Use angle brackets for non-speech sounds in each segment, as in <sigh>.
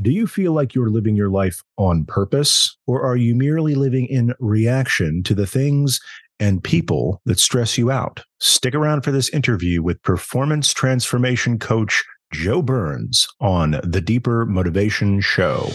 Do you feel like you're living your life on purpose, or are you merely living in reaction to the things and people that stress you out? Stick around for this interview with performance transformation coach Joe Burns on the Deeper Motivation Show.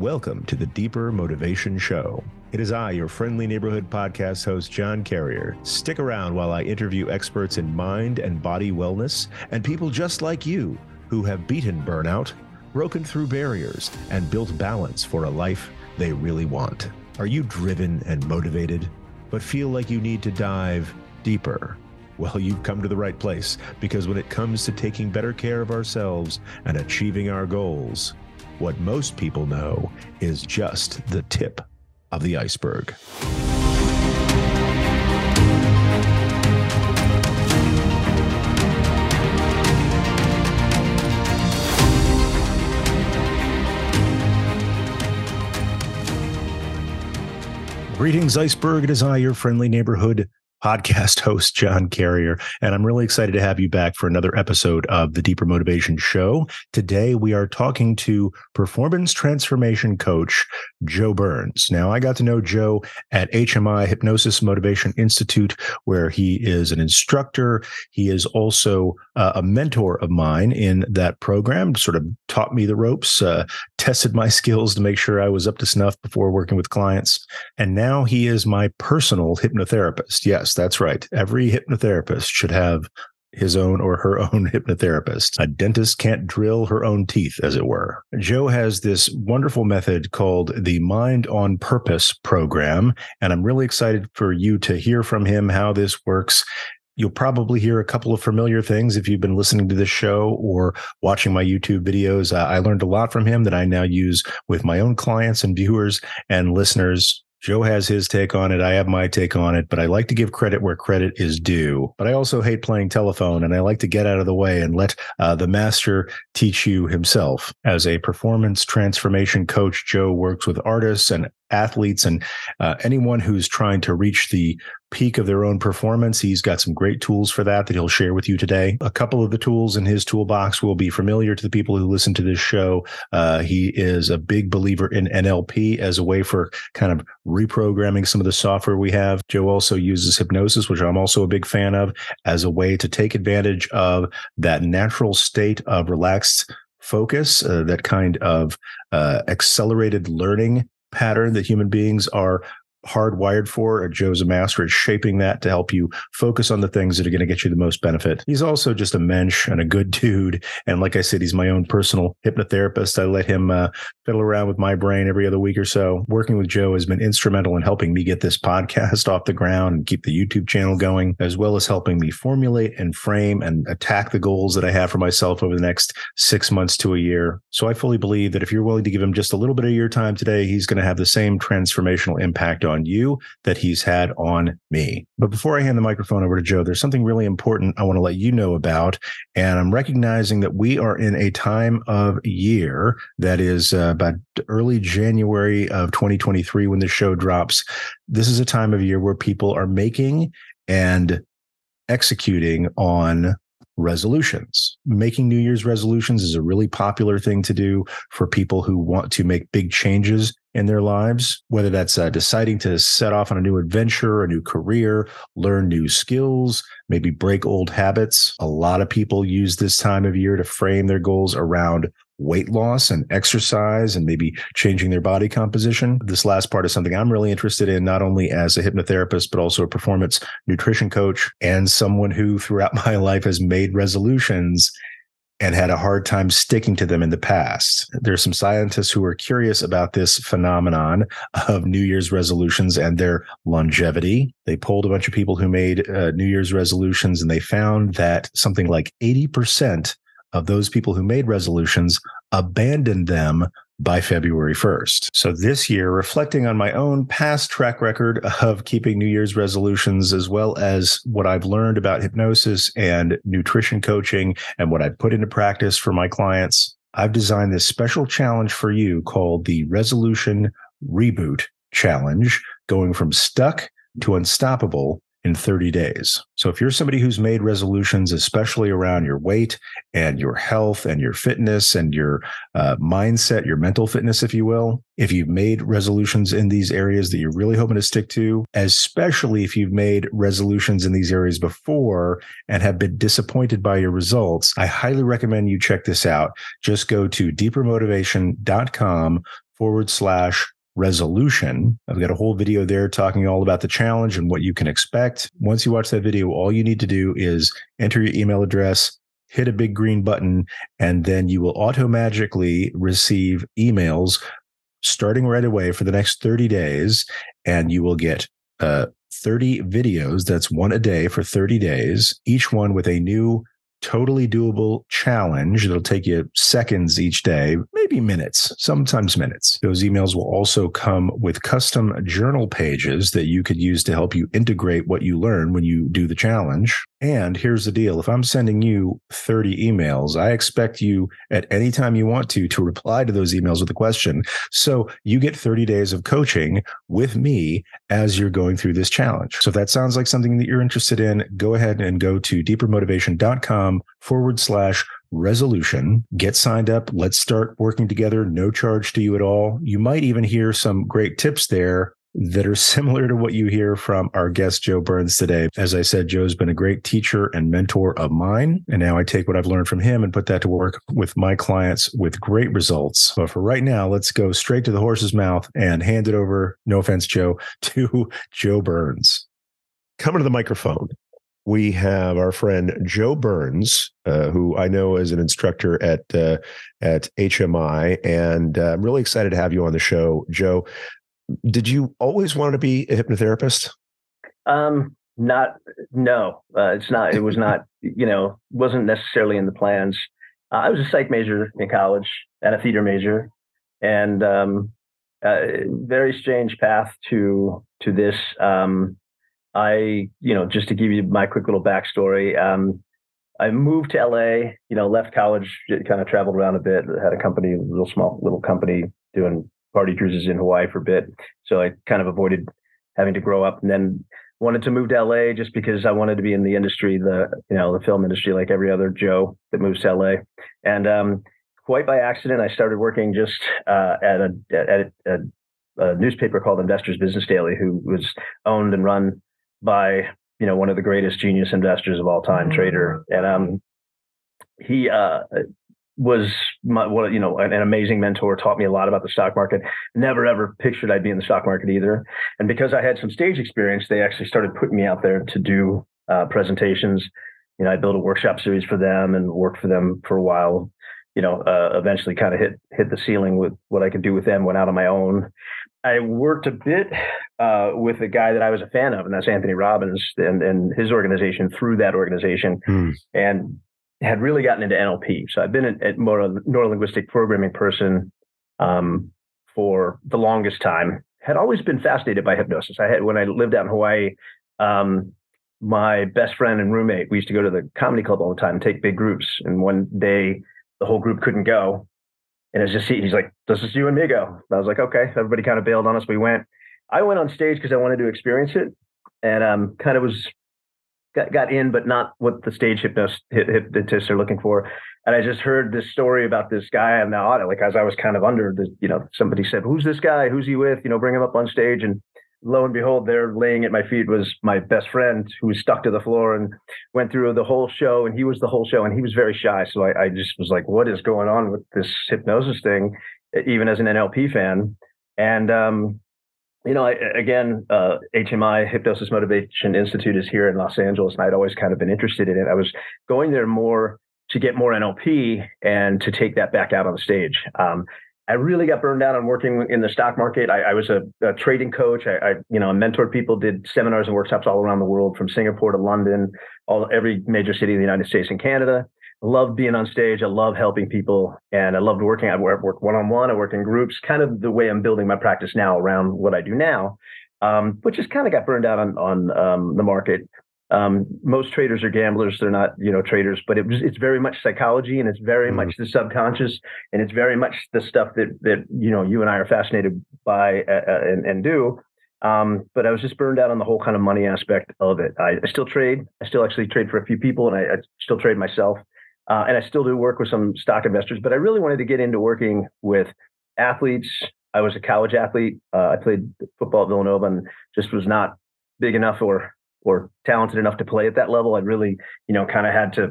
Welcome to the Deeper Motivation Show. It is I, your friendly neighborhood podcast host, John Carrier. Stick around while I interview experts in mind and body wellness and people just like you who have beaten burnout, broken through barriers, and built balance for a life they really want. Are you driven and motivated, but feel like you need to dive deeper? Well, you've come to the right place because when it comes to taking better care of ourselves and achieving our goals, what most people know is just the tip of the iceberg. Greetings, Iceberg. It is I, your friendly neighborhood podcast <laughs> host, John Carrier. And I'm really excited to have you back for another episode of the Deeper Motivation Show. Today, we are talking to performance transformation coach, Joe Burns. Now, I got to know Joe at HMI Hypnosis Motivation Institute, where he is an instructor. He is also uh, a mentor of mine in that program, sort of taught me the ropes, uh, tested my <laughs> skills to make sure I was up to snuff before working with clients. And now he is my personal hypnotherapist. Yes Yes, that's right. Every hypnotherapist should have his own or her <laughs> own hypnotherapist. A dentist can't drill her own teeth, as it were. Joe has this wonderful method called the Mind on Purpose program. And I'm really excited for you to hear from him how this works. You'll probably hear a couple of familiar things if you've been listening to this show or watching my YouTube videos. Uh, I learned a lot from him that I now use with my own clients and viewers and listeners Joe has his take on it. I have my take on it, but I like to give credit where credit is due. But I also hate playing telephone and I like to get out of the way and let uh, the master teach you himself. As a performance transformation coach, Joe works with artists and athletes and uh, anyone who's trying to reach the peak of their own performance. He's got some great tools for that that he'll share with you today. A couple of the tools in his toolbox will be familiar to the people who listen to this show. Uh, he is a big believer in NLP as a way for kind of reprogramming some of the software we have. Joe also uses hypnosis, which I'm also a big fan of, as a way to take advantage of that natural state of relaxed focus, uh, that kind of uh, accelerated learning pattern that human beings are hardwired for. And Joe's a master at shaping that to help you focus on the things that are going to get you the most benefit. He's also just a mensch and a good dude. And like I said, he's my own personal hypnotherapist. I let him uh, fiddle around with my brain every other week or so. Working with Joe has been instrumental in helping me get this podcast <laughs> off the ground and keep the YouTube channel going, as well as helping me formulate and frame and attack the goals that I have for myself over the next six months to a year. So I fully believe that if you're willing to give him just a little bit of your time today, he's going to have the same transformational impact on you that he's had on me. But before I hand the microphone over to Joe, there's something really important I want to let you know about. And I'm recognizing that we are in a time of year that is uh, about early January of 2023 when the show drops. This is a time of year where people are making and executing on resolutions. Making New Year's resolutions is a really popular thing to do for people who want to make big changes in their lives, whether that's uh, deciding to set off on a new adventure, a new career, learn new skills, maybe break old habits. A lot of people use this time of year to frame their goals around weight loss and exercise and maybe changing their body composition. This last part is something I'm really interested in, not only as a hypnotherapist, but also a performance nutrition coach and someone who throughout <laughs> my life has made resolutions and had a hard time sticking to them in the past. There's some scientists who are curious about this phenomenon of New Year's resolutions and their longevity. They polled a bunch of people who made uh, New Year's resolutions and they found that something like 80% of those people who made resolutions abandoned them by February 1st. So this year, reflecting on my own past track record of keeping New Year's resolutions, as well as what I've learned about hypnosis and nutrition coaching and what I've put into practice for my clients, I've designed this special challenge for you called the Resolution Reboot Challenge, going from stuck to unstoppable in 30 days. So if you're somebody who's made resolutions, especially around your weight and your health and your fitness and your uh, mindset, your mental fitness, if you will, if you've made resolutions in these areas that you're really hoping to stick to, especially if you've made resolutions in these areas before and have been disappointed by your results, I highly recommend you check this out. Just go to deepermotivation.com forward slash resolution. I've got a whole video there talking all about the challenge and what you can expect. Once you watch that video, all you need to do is enter your email address, hit a big green button, and then you will automatically receive emails starting right away for the next 30 days. And you will get uh, 30 videos. That's one a day for 30 days, each one with a new totally doable challenge that'll take you seconds each day, maybe minutes, sometimes minutes. Those emails will also come with custom journal pages that you could use to help you integrate what you learn when you do the challenge. And here's the deal if I'm sending you 30 emails, I expect you at any time you want to to reply to those emails with a question. So you get 30 days of coaching with me as you're going through this challenge. So if that sounds like something that you're interested in, go ahead and go to deepermotivation.com forward slash resolution. Get signed up. Let's start working together. No charge to you at all. You might even hear some great tips there that are <laughs> similar to what you hear from our guest, Joe Burns, today. As I said, Joe's been a great teacher and mentor of mine. And now I take what I've learned from him and put that to work with my clients with great results. But for right now, let's go straight to the horse's mouth and hand it over, no offense, Joe, <laughs> to Joe Burns. Coming to the microphone, we have our friend Joe Burns, uh, who I know is an instructor at uh, at HMI, and uh, I'm really excited to have you on the show, Joe did you always want to be a hypnotherapist? Um, not, no, uh, it's not, it was not, <laughs> you know, wasn't necessarily in the plans. Uh, I was a psych major in college and a theater major and, um, uh, very strange path to, to this. Um, I, you know, just to give you my quick little backstory, um, I moved to LA, you know, left college, kind of traveled around a bit, had a company, a little small little company doing party cruises in Hawaii for a bit. So I kind of avoided having to grow up and then wanted to move to LA just because I wanted to be in the industry, the, you know, the film industry, like every other Joe that moves to LA. And, um, quite by accident, I started working just, uh, at a, at a, a newspaper called Investors Business Daily, who was owned and run by, you know, one of the greatest genius investors of all time, mm-hmm. trader. And, um, he, uh, was my, what you know an, an, amazing mentor taught me a lot about the stock market. Never ever pictured i'd be in the stock market either. And because i had some stage experience they actually started putting me out there to do uh, presentations. You know i built a workshop series for them and worked for them for a while. You know uh, eventually kind of hit hit the ceiling with what i could do with them went out on my own i worked a bit uh, with a guy that i was a fan of and that's anthony robbins and, and his organization through that organization hmm. and had really gotten into NLP. So I've been a, a neurolinguistic programming person um, for the longest time. Had always been fascinated by hypnosis. I had when I lived out in Hawaii. Um, my best friend and roommate, we used to go to the comedy club all the time and take big groups. And one day, the whole group couldn't go, and it was just he's like, "This is you and me go." And I was like, "Okay." Everybody kind of bailed on us. We went. I went on stage because I wanted to experience it, and um, kind of was got, got in, but not what the stage hypnotist, hypnotists are looking for. And I just heard this story about this guy on the audit, like as I was kind of under the, you know, somebody said, who's this guy? Who's he with? You know, bring him up on stage. And lo and behold, there laying at my feet was my best friend who was stuck to the floor and went through the whole show. And he was the whole show and he was very shy. So I, I just was like, what is going on with this hypnosis thing? Even as an NLP fan. And, um, you know, I, again, uh, HMI Hypnosis Motivation Institute is here in Los Angeles, and I'd always kind of been interested in it. I was going there more to get more NLP and to take that back out on the stage. Um, I really got burned out on working in the stock market. I, I was a, a, trading coach. I, I, you know, mentored people, did seminars and workshops all around the world, from Singapore to London, all every major city in the United States and Canada Loved being on stage. I love helping people, and I loved working. I worked one on one. I worked in groups. Kind of the way I'm building my practice now around what I do now, um, which just kind of got burned out on on um, the market. Um, most traders are gamblers; they're not, you know, traders. But it was, it's very much psychology, and it's very mm-hmm. much the subconscious, and it's very much the stuff that that you know you and I are fascinated by uh, uh and, and do. Um, but I was just burned out on the whole kind of money aspect of it. I, I still trade. I still actually trade for a few people, and I, I still trade myself. Uh, and I still do work with some stock investors. But I really wanted to get into working with athletes. I was a college athlete. Uh, I played football at Villanova, and just was not big enough or or talented enough to play at that level. I really, you know, kind of had to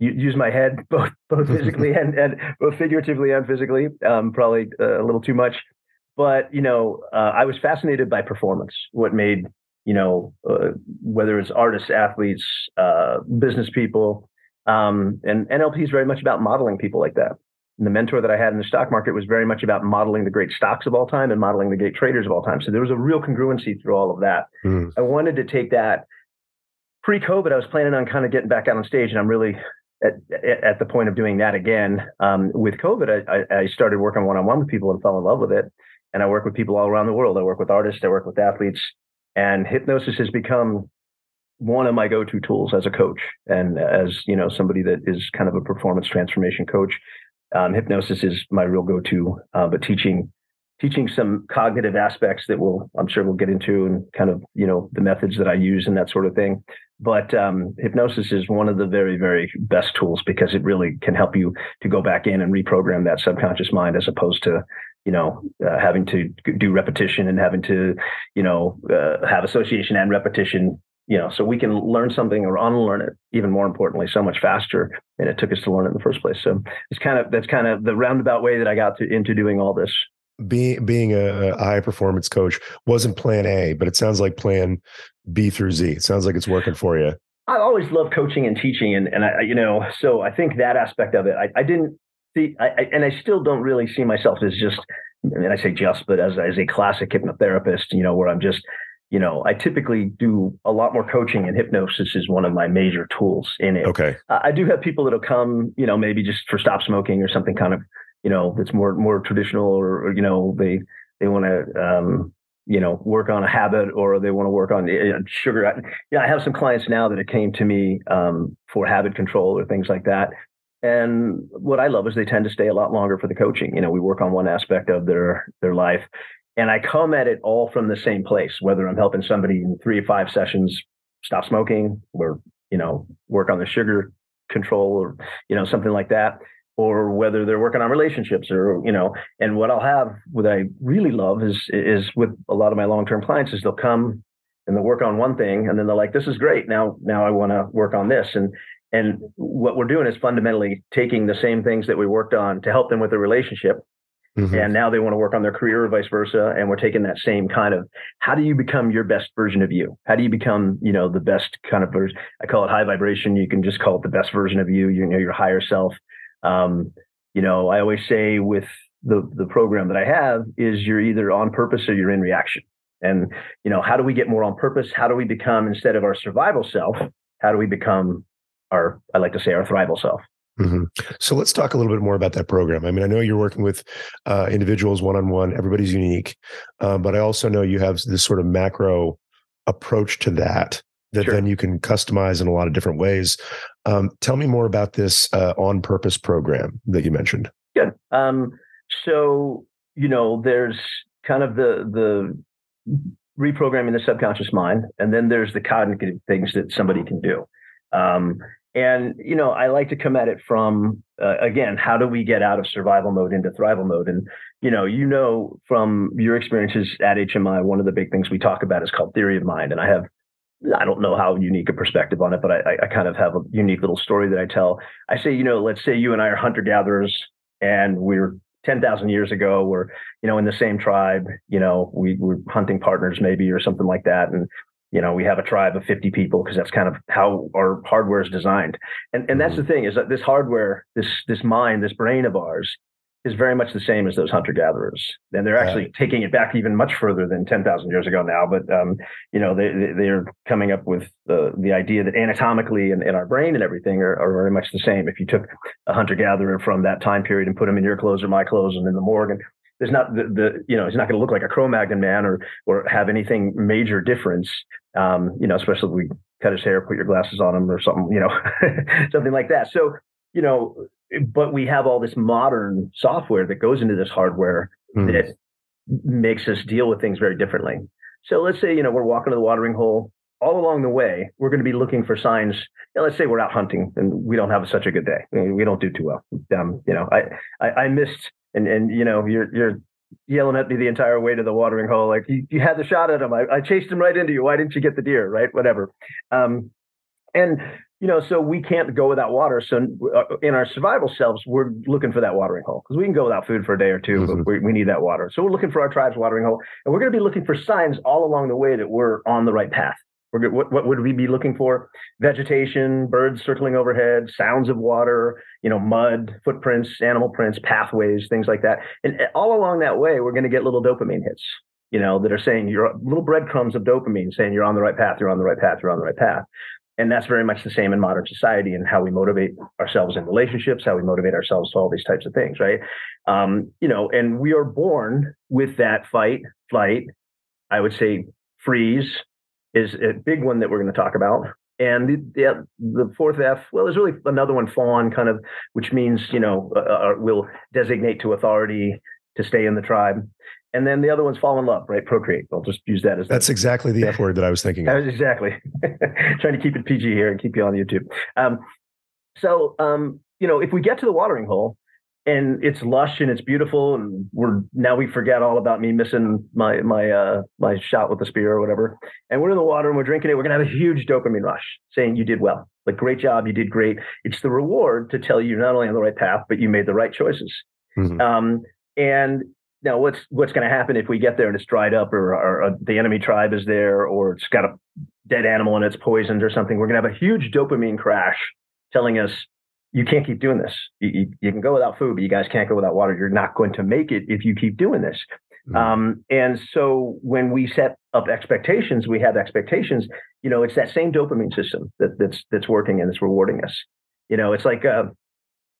use my head <laughs> both both physically <laughs> and, and both figuratively and physically. Um, probably uh, a little too much but you know, uh, I was fascinated by performance. What made you know, uh, whether it's artists, athletes, uh, business people, um, and NLP is very much about modeling people like that. The mentor that I had in the stock market was very much about modeling the great stocks of all time and modeling the great traders of all time. So there was a real congruency through all of that. Mm. I wanted to take that. Pre-COVID, I was planning on kind of getting back out on stage, and I'm really at, at the point of doing that again. Um, with COVID, I, I started working one-on-one with people and fell in love with it and I work with people all around the world. I work with artists, I work with athletes, and hypnosis has become one of my go-to tools as a coach and as you know somebody that is kind of a performance transformation coach. Um, hypnosis is my real go-to, uh, but teaching teaching some cognitive aspects that we'll I'm sure we'll get into and kind of you know the methods that I use and that sort of thing. But um, hypnosis is one of the very very best tools because it really can help you to go back in and reprogram that subconscious mind as opposed to you know, uh, having to do repetition and having to, you know, uh, have association and repetition, you know, so we can learn something or unlearn it, even more importantly, so much faster than it took us to learn it in the first place. So it's kind of, that's kind of the roundabout way that I got to, into doing all this. Being, being a, a high performance coach wasn't plan A, but it sounds like plan B through Z. It sounds like it's working for you. I always love coaching and teaching, and and I, you know, so I think that aspect of it, I, I didn't see, I, I, and I still don't really see myself as just, I mean, I say just, but as, as a classic hypnotherapist, you know, where I'm just, you know, I typically do a lot more coaching and hypnosis is one of my major tools in it. Okay. I do have people that'll come, you know, maybe just for stop smoking or something kind of, you know, that's more, more traditional or, or you know, they, they want to, um, you know, work on a habit or they want to work on uh, sugar. Yeah, I have some clients now that it came to me um, for habit control or things like that. And what I love is they tend to stay a lot longer for the coaching. You know, we work on one aspect of their their life, and I come at it all from the same place. Whether I'm helping somebody in three or five sessions stop smoking, or you know, work on the sugar control, or you know, something like that, or whether they're working on relationships, or you know, and what I'll have, what I really love is is with a lot of my long term clients is they'll come and they'll work on one thing, and then they're like, "This is great. Now, now I want to work on this." And and what we're doing is fundamentally taking the same things that we worked on to help them with their relationship. Mm-hmm. And now they want to work on their career or vice versa. And we're taking that same kind of how do you become your best version of you? How do you become, you know, the best kind of version? I call it high vibration. You can just call it the best version of you, you know, your higher self. Um, you know, I always say with the the program that I have is you're either on purpose or you're in reaction. And, you know, how do we get more on purpose? How do we become instead of our survival self? How do we become our, I like to say, our thrival self. Mm-hmm. So let's talk a little bit more about that program. I mean, I know you're working with uh, individuals one on one. Everybody's unique, uh, but I also know you have this sort of macro approach to that that sure. then you can customize in a lot of different ways. Um, tell me more about this uh, on purpose program that you mentioned. Good. Um, so you know, there's kind of the the reprogramming the subconscious mind, and then there's the cognitive things that somebody can do. Um, and you know, I like to come at it from uh, again, how do we get out of survival mode into thrival mode? And you know, you know from your experiences at HMI, one of the big things we talk about is called theory of mind, and I have. I don't know how unique a perspective on it, but I, I kind of have a unique little story that I tell. I say, you know, let's say you and I are hunter gatherers, and we're 10,000 years ago, we're, you know, in the same tribe, you know, we were hunting partners maybe or something like that. And you know we have a tribe of 50 people because that's kind of how our hardware is designed and and that's mm-hmm. the thing is that this hardware this this mind this brain of ours is very much the same as those hunter gatherers and they're actually yeah. taking it back even much further than 10,000 years ago now but um, you know they they're coming up with the the idea that anatomically and in, in our brain and everything are, are very much the same if you took a hunter gatherer from that time period and put them in your clothes or my clothes and in the morgue and there's not the, the you know he's not going to look like a Cro-Magnon man or or have anything major difference. Um, you know, especially if we cut his hair, put your glasses on him or something, you know, <laughs> something like that. So you know, but we have all this modern software that goes into this hardware mm. that makes us deal with things very differently. So let's say, you know, we're walking to the watering hole. All along the way, we're going to be looking for signs. You know, let's say we're out hunting and we don't have such a good day. We don't do too well. Um, you know, I, I, I missed and and you know you're you're yelling at me the entire way to the watering hole like you, you had the shot at him. I, I chased him right into you. Why didn't you get the deer? Right? Whatever. Um, and you know so we can't go without water. So uh, in our survival selves we're looking for that watering hole because we can go without food for a day or 2 mm-hmm. but we, we need that water. So we're looking for our tribe's watering hole and we're going to be looking for signs all along the way that we're on the right path what, what would we be looking for? Vegetation, birds circling overhead, sounds of water, you know, mud, footprints, animal prints, pathways, things like that. And all along that way, we're going to get little dopamine hits, you know, that are saying you're little breadcrumbs of dopamine saying you're on the right path, you're on the right path, you're on the right path. And that's very much the same in modern society and how we motivate ourselves in relationships, how we motivate ourselves to all these types of things, right? Um, you know, and we are born with that fight, flight, I would say freeze, is a big one that we're going to talk about. And the, the, the fourth F, well, there's really another one, fawn, kind of, which means you know uh, uh, will designate to authority to stay in the tribe. And then the other one's fall in love, right? Procreate. I'll just use that as that's exactly the F word that I was thinking. <laughs> Of. exactly <laughs> trying to keep it PG here and keep you on YouTube. Um, so um, you know, if we get to the watering hole, and it's lush and it's beautiful and we're now we forget all about me missing my my uh my shot with the spear or whatever. And we're in the water and we're drinking it. We're going to have a huge dopamine rush saying you did well. Like great job. You did great. It's the reward to tell you not only on the right path but you made the right choices. Mm-hmm. um and now what's what's going to happen if we get there and it's dried up or, or, or the enemy tribe is there or it's got a dead animal and it's poisoned or something we're going to have a huge dopamine crash telling us you can't keep doing this. You, you, you, can go without food, but you guys can't go without water. You're not going to make it if you keep doing this. Mm-hmm. Um, and so when we set up expectations, we have expectations. You know, it's that same dopamine system that, that's that's working and it's rewarding us. You know, it's like uh,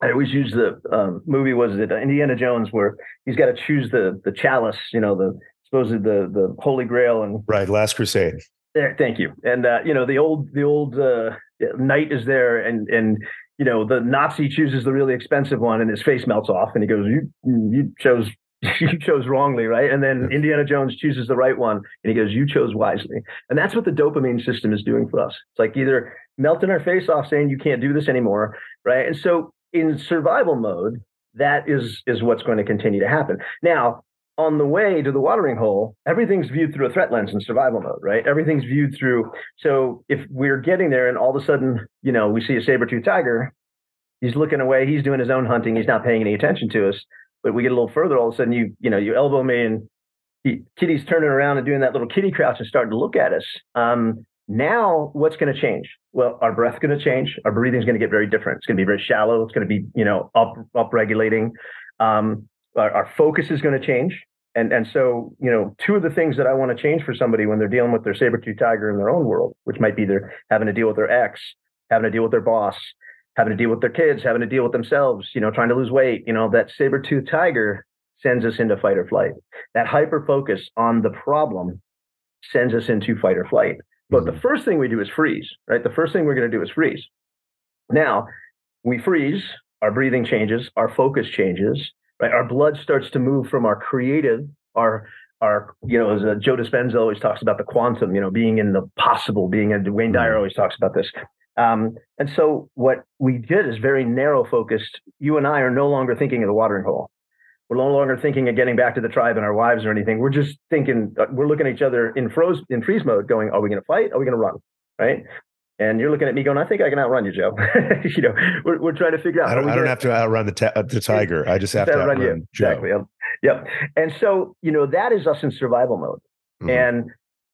I always use the um, movie was it Indiana Jones where he's got to choose the the chalice. You know, the supposedly the the Holy Grail and right Last Crusade. There, thank you. And uh, you know the old the old uh, knight is there, and and you know, the Nazi chooses the really expensive one and his face melts off and he goes, you, you chose, <laughs> you chose wrongly. Right. And then Indiana Jones chooses the right one and he goes, you chose wisely. And that's what the dopamine system is doing for us. It's like either melting our face off saying you can't do this anymore. Right. And so in survival mode, that is, is what's going to continue to happen. Now, on the way to the watering hole, everything's viewed through a threat lens in survival mode, right? Everything's viewed through. So if we're getting there and all of a sudden, you know, we see a saber tooth tiger, he's looking away, he's doing his own hunting, he's not paying any attention to us. But we get a little further, all of a sudden you, you know, you elbow me and he, Kitty's turning around and doing that little kitty crouch and starting to look at us. Um, now what's going to change? Well, our breath's going to change. Our breathing's going to get very different. It's going to be very shallow. It's going to be, you know, up up regulating. Um, our, our focus is going to change. And, and so, you know, two of the things that I want to change for somebody when they're dealing with their saber-tooth tiger in their own world, which might be they're having to deal with their ex, having to deal with their boss, having to deal with their kids, having to deal with themselves, you know, trying to lose weight, you know, that saber-tooth tiger sends us into fight or flight. That hyper focus on the problem sends us into fight or flight. But mm-hmm. the first thing we do is freeze, right? The first thing we're going to do is freeze. Now, we freeze, our breathing changes, our focus changes, right? Our blood starts to move from our creative, our our you know, as uh, Joe Dispenza always talks about the quantum, you know, being in the possible, being in Wayne Dyer mm-hmm. always talks about this. Um, and so what we did is very narrow focused. You and I are no longer thinking of the watering hole. We're no longer thinking of getting back to the tribe and our wives or anything. We're just thinking, uh, we're looking at each other in froze in freeze mode, going, are we going to fight? Are we going to run? Right? And you're looking at me going, I think I can outrun you, Joe. <laughs> you know, we're, we're trying to figure out. I don't, I don't have to outrun the, ta- the <laughs> tiger. I just have to outrun, outrun you. Joe. Exactly. Yep. yep. And so, you know, that is us in survival mode. Mm-hmm. And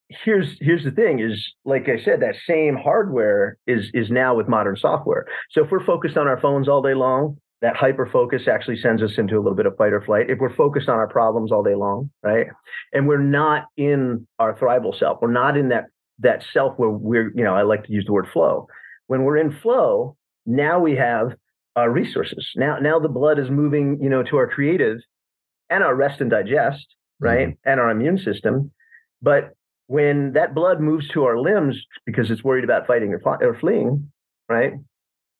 here's here's the thing is like I said, that same hardware is is now with modern software. So if we're focused on our phones all day long, that hyper focus actually sends us into a little bit of fight or flight. If we're focused on our problems all day long, right? And we're not in our thrival self, we're not in that that self where we're, you know, I like to use the word flow. When we're in flow, now we have our resources. Now, now the blood is moving, you know, to our creative and our rest and digest, right? Mm-hmm. And our immune system. But when that blood moves to our limbs because it's worried about fighting or, or fleeing, right?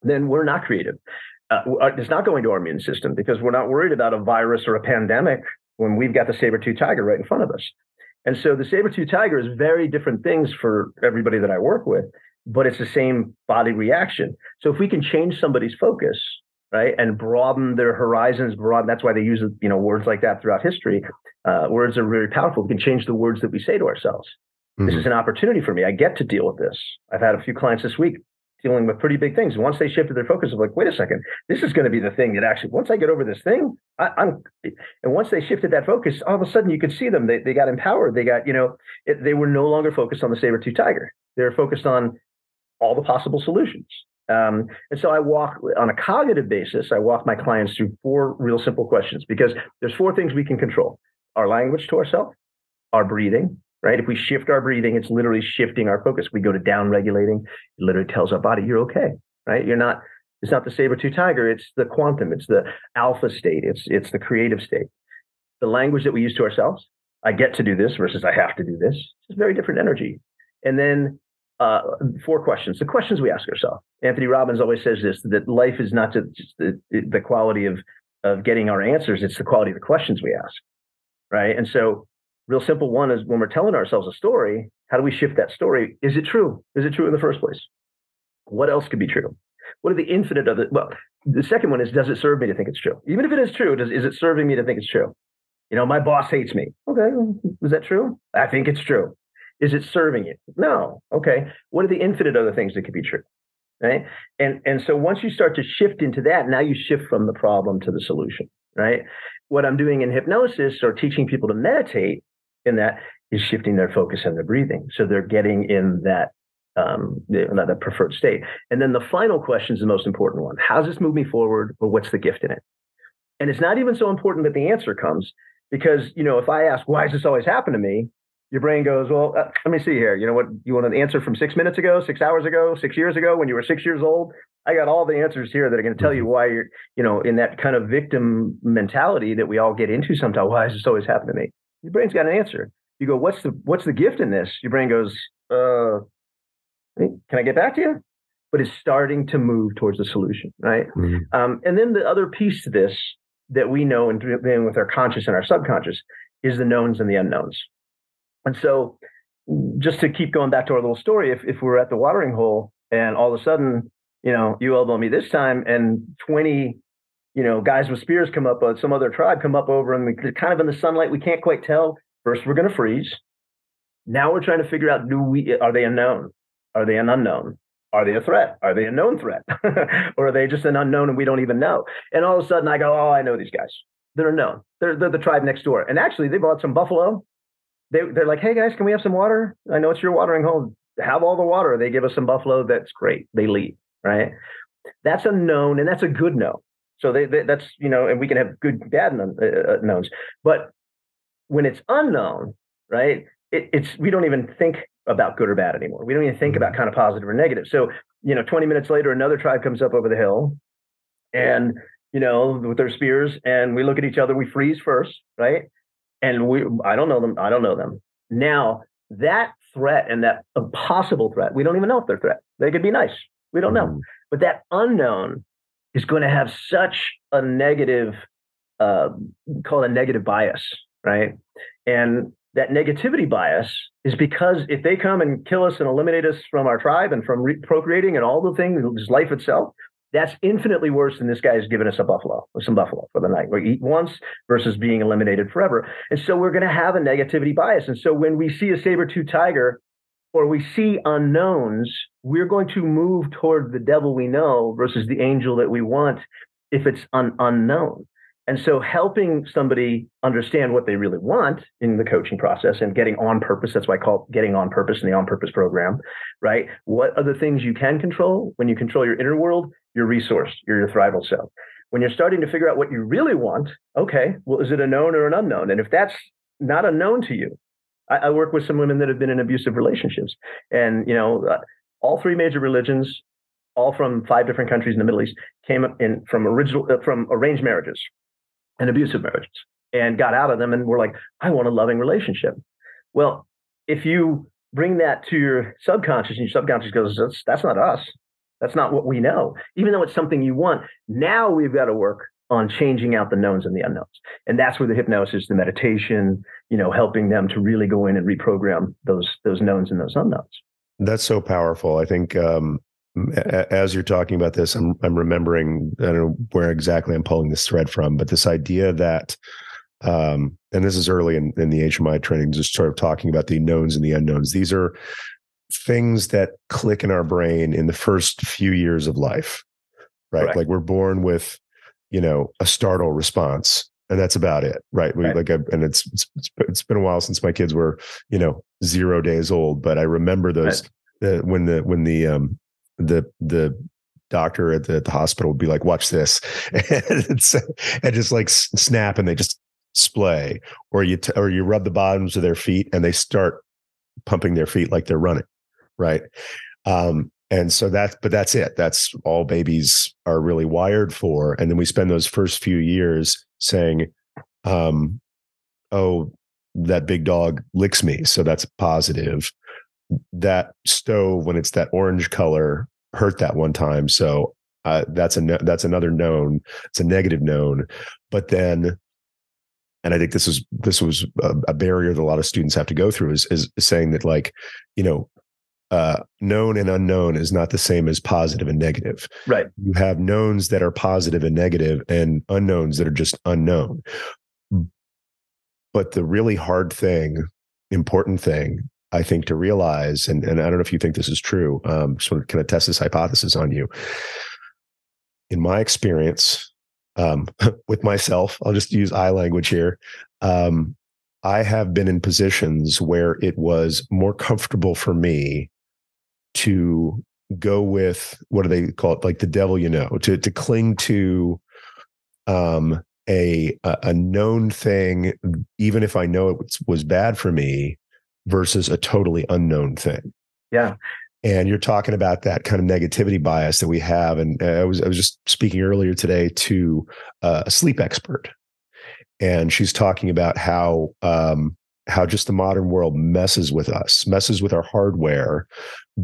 Then we're not creative. Uh, uh, it's not going to our immune system because we're not worried about a virus or a pandemic when we've got the saber tooth tiger right in front of us. And so the saber tooth tiger is very different things for everybody that I work with, but it's the same body reaction. So if we can change somebody's focus, right, and broaden their horizons, broaden, that's why they use you know words like that throughout history. Uh, words are very powerful. We can change the words that we say to ourselves. Mm-hmm. This is an opportunity for me. I get to deal with this. I've had a few clients this week dealing with pretty big things. And once they shifted their focus, of like, wait a second, this is going to be the thing that actually, once I get over this thing, I, am and once they shifted that focus, all of a sudden you could see them. They, they got empowered. They got, you know, it, they were no longer focused on the saber tooth tiger. They were focused on all the possible solutions. Um, and so I walk on a cognitive basis, I walk my clients through four real simple questions because there's four things we can control our language to ourselves, our breathing, right? If we shift our breathing, it's literally shifting our focus. We go to down regulating, it literally tells our body, you're okay, right? You're not, it's not the saber tooth tiger, it's the quantum, it's the alpha state, it's it's the creative state. The language that we use to ourselves, I get to do this versus I have to do this. It's very different energy. And then uh, four questions. The questions we ask ourselves. Anthony Robbins always says this: that life is not just the, the quality of of getting our answers; it's the quality of the questions we ask, right? And so real simple one is when we're telling ourselves a story, how do we shift that story? Is it true? Is it true in the first place? What else could be true? What are the infinite of it? Well, the second one is does it serve me to think it's true? Even if it is true, does is it serving me to think it's true? You know, my boss hates me. Okay, is that true? I think it's true. Is it serving you? No. Okay. What are the infinite other things that could be true? Right. And and so once you start to shift into that, now you shift from the problem to the solution. Right. What I'm doing in hypnosis or teaching people to meditate in that is shifting their focus and their breathing. So they're getting in that um, that preferred state. And then the final question is the most important one. How does this move me forward or what's the gift in it? And it's not even so important that the answer comes because, you know, if I ask, why does this always happen to me? Your brain goes, well, uh, let me see here. You know what? You want an answer from six minutes ago, six hours ago, six years ago when you were six years old? I got all the answers here that are going to tell you mm-hmm. why you're, you know, in that kind of victim mentality that we all get into sometimes. Why does this always happen to me? Your brain's got an answer. You go, what's the what's the gift in this? Your brain goes, uh, can I get back to you? But it's starting to move towards the solution, right? Mm-hmm. Um, and then the other piece to this that we know and dealing with our conscious and our subconscious is the knowns and the unknowns. And so, just to keep going back to our little story, if if we're at the watering hole and all of a sudden, you know, you elbow me this time, and twenty you know, guys with spears come up, uh, some other tribe come up over, and they're kind of in the sunlight. We can't quite tell. First, we're going to freeze. Now we're trying to figure out: Do we are they unknown? Are they an unknown? Are they a threat? Are they a known threat, <laughs> or are they just an unknown and we don't even know? And all of a sudden, I go, "Oh, I know these guys. They're known. They're they're the tribe next door." And actually, they bought some buffalo. They they're like, "Hey guys, can we have some water? I know it's your watering hole. Have all the water." They give us some buffalo. That's great. They leave. Right. That's a known, and that's a good known so they, they, that's you know, and we can have good bad known, uh, uh, knowns, but when it's unknown, right? It, it's we don't even think about good or bad anymore. We don't even think about mm-hmm. kind of positive or negative. So you know, 20 minutes later, another tribe comes up over the hill, and you know, with their spears, and we look at each other. We freeze first, right? And we, I don't know them. I don't know them. Now that threat and that possible threat, we don't even know if they're threat. They could be nice. We don't know. Mm-hmm. But that unknown is going to have such a negative, uh, call it a negative bias, right? And that negativity bias is because if they come and kill us and eliminate us from our tribe and from re- procreating and all the things, life itself, that's infinitely worse than this guy is giving us a buffalo or some buffalo for the night. We eat once versus being eliminated forever. And so we're going to have a negativity bias. And so when we see a saber-tooth tiger or we see unknowns, we're going to move toward the devil we know versus the angel that we want if it's un- unknown. And so helping somebody understand what they really want in the coaching process and getting on purpose, that's why I call it getting on purpose in the on purpose program, right? What are the things you can control? When you control your inner world, your resource, you're your thrival self. When you're starting to figure out what you really want, okay, well, is it a known or an unknown? And if that's not unknown to you, I, I, work with some women that have been in abusive relationships, and you know, uh, all three major religions, all from five different countries in the Middle East, came up in from original uh, from arranged marriages and abusive marriages, and got out of them, and were like, I want a loving relationship. Well, if you bring that to your subconscious, and your subconscious goes, that's, that's not us. That's not what we know. Even though it's something you want, now we've got to work on changing out the knowns and the unknowns. And that's where the hypnosis, the meditation, you know, helping them to really go in and reprogram those those knowns and those unknowns. That's so powerful. I think um, as you're talking about this, I'm I'm remembering I don't know where exactly I'm pulling this thread from, but this idea that um, and this is early in, in the HMI training, just sort of talking about the knowns and the unknowns. These are things that click in our brain in the first few years of life, right? Like we're born with, you know, a startle response, and that's about it, right? We right. like, and it's, it's it's been a while since my kids were, you know, zero days old, but I remember those right. uh, when the when the um the the doctor at the, at the hospital would be like, "Watch this," <laughs> and, it's and just like snap, and they just splay, or you t- or you rub the bottoms of their feet, and they start pumping their feet like they're running, right? Um, and so that's but that's it. That's all babies are really wired for. And then we spend those first few years saying, um, "Oh, that big dog licks me," so that's positive. That stove, when it's that orange color, hurt that one time, so uh, that's a that's another known. It's a negative known. But then and I think this is this was a, a, barrier that a lot of students have to go through is is saying that like you know uh, known and unknown is not the same as positive and negative. Right. You have knowns that are positive and negative, and unknowns that are just unknown. But the really hard thing, important thing, I think to realize, and, and I don't know if you think this is true, um, sort of kind of test this hypothesis on you. In my experience, um, <laughs> with myself. I'll just use I language here. Um, I have been in positions where it was more comfortable for me to go with what do they call it, like the devil you know, to to cling to um, a a known thing, even if I know it was, was bad for me, versus a totally unknown thing. Yeah, and you're talking about that kind of negativity bias that we have. And uh, i was i was just speaking earlier today to uh, a sleep expert. And she's talking about how um, how just the modern world messes with us messes with our hardware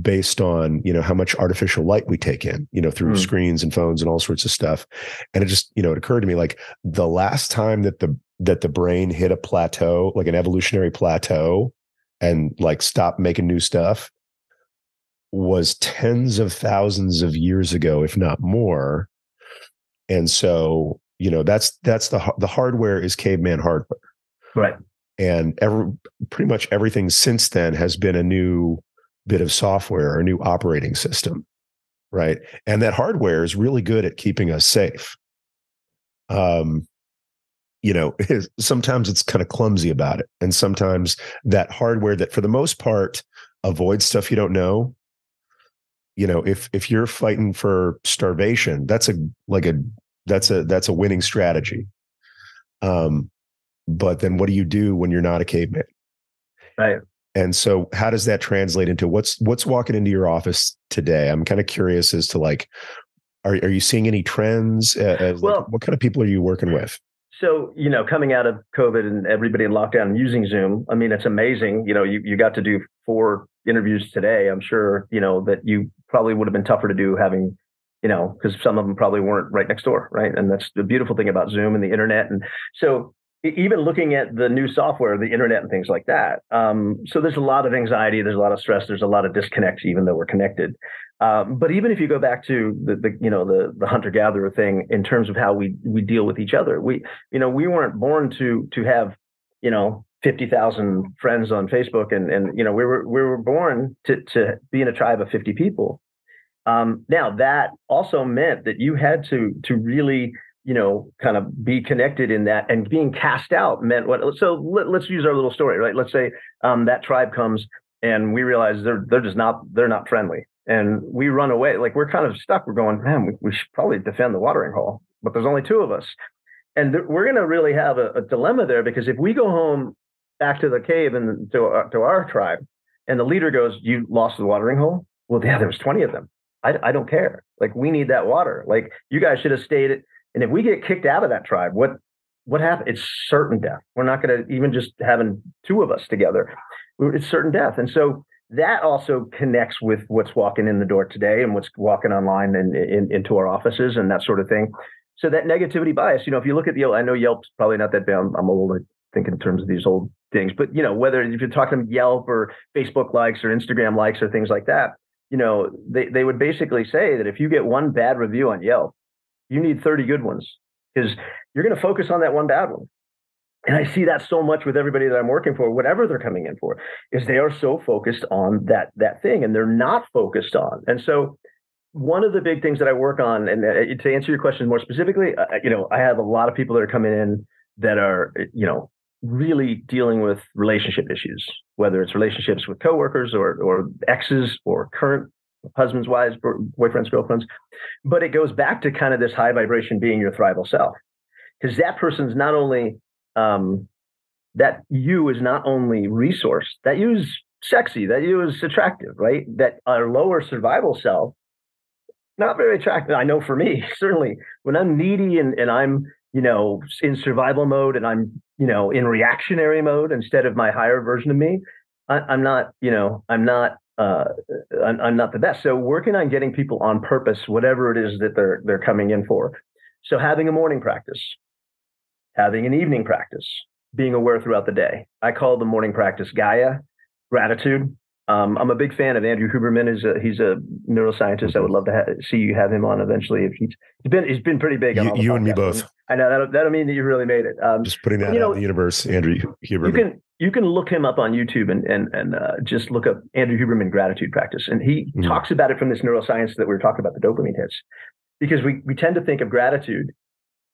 based on you know how much artificial light we take in you know through mm. screens and phones and all sorts of stuff and it just you know it occurred to me like the last time that the that the brain hit a plateau like an evolutionary plateau and like stop making new stuff was tens of thousands of years ago, if not more. And so, you know, that's that's the the hardware is caveman hardware, right? And every pretty much everything since then has been a new bit of software, or a new operating system, right? And that hardware is really good at keeping us safe. Um, you know, <laughs> sometimes it's kind of clumsy about it, and sometimes that hardware that, for the most part, avoids stuff you don't know you know if if you're fighting for starvation that's a like a that's a that's a winning strategy um but then what do you do when you're not a caveman? Right. And so how does that translate into what's what's walking into your office today? I'm kind of curious as to like are, are you seeing any trends uh, well, like, what kind of people are you working with? So you know coming out of covid and everybody in lockdown and using zoom i mean it's amazing you know you, you got to do four interviews today. I'm sure you know that you probably would have been tougher to do having you know because some of them probably weren't right next door right? And that's the beautiful thing about zoom and the internet. And so even looking at the new software the internet and things like that um, so there's a lot of anxiety there's a lot of stress there's a lot of disconnects even though we're connected um, but even if you go back to the, the you know the the hunter gatherer thing in terms of how we we deal with each other we you know we weren't born to to have you know 50,000 friends on Facebook and and you know we were we were born to to be in a tribe of 50 people. Um, now that also meant that you had to to really you know kind of be connected in that and being cast out meant what so let, us use our little story right let's say um, that tribe comes and we realize they're they're just not they're not friendly and we run away like we're kind of stuck we're going man we, we should probably defend the watering hole but there's only two of us and th- we're going to really have a, a, dilemma there because if we go home back to the cave and to, uh, to our tribe. And the leader goes, You lost the watering hole? Well, yeah, there was 20 of them. I, I don't care. Like, we need that water. Like, you guys should have stayed. And if we get kicked out of that tribe, what what happened? It's certain death. We're not going to even just having two of us together. It's certain death. And so that also connects with what's walking in the door today and what's walking online and in, into our offices and that sort of thing. so that negativity bias, you know, if you look at the, I know Yelp's probably not that bad. I'm, I'm old. I think in terms of these old things, but you know, whether if you're talking Yelp or Facebook likes or Instagram likes or things like that, you know, they, they would basically say that if you get one bad review on Yelp, you need 30 good ones because you're going to focus on that one bad one. And I see that so much with everybody that I'm working for, whatever they're coming in for, is they are so focused on that that thing and they're not focused on. And so one of the big things that I work on, and uh, to answer your question more specifically, uh, you know, I have a lot of people that are coming in that are, you know, really dealing with relationship issues, whether it's relationships with coworkers or or exes or current husbands, wives, boyfriends, girlfriends. But it goes back to kind of this high vibration being your thrival self, because that person's not only um, that you is not only resource, that you is sexy, that you is attractive, right? That our lower survival self, not very attractive. I know for me, <laughs> certainly when I'm needy and, and I'm, you know, in survival mode and I'm, you know, in reactionary mode instead of my higher version of me, I, am not, you know, I'm not, uh, I'm, I'm not the best. So working on getting people on purpose, whatever it is that they're they're coming in for. So having a morning practice, having an evening practice, being aware throughout the day. I call the morning practice Gaia, gratitude. Um, I'm a big fan of Andrew Huberman. He's a, he's a neuroscientist. I would love to ha- see you have him on eventually. If he's, he's been he's been pretty big. you, you and me both. I know that'll, that'll mean that you really made it. Um, just putting that you know, out in the universe, Andrew Huberman. You can you can look him up on YouTube and and and uh, just look up Andrew Huberman gratitude practice, and he mm-hmm. talks about it from this neuroscience that we were talking about the dopamine hits, because we we tend to think of gratitude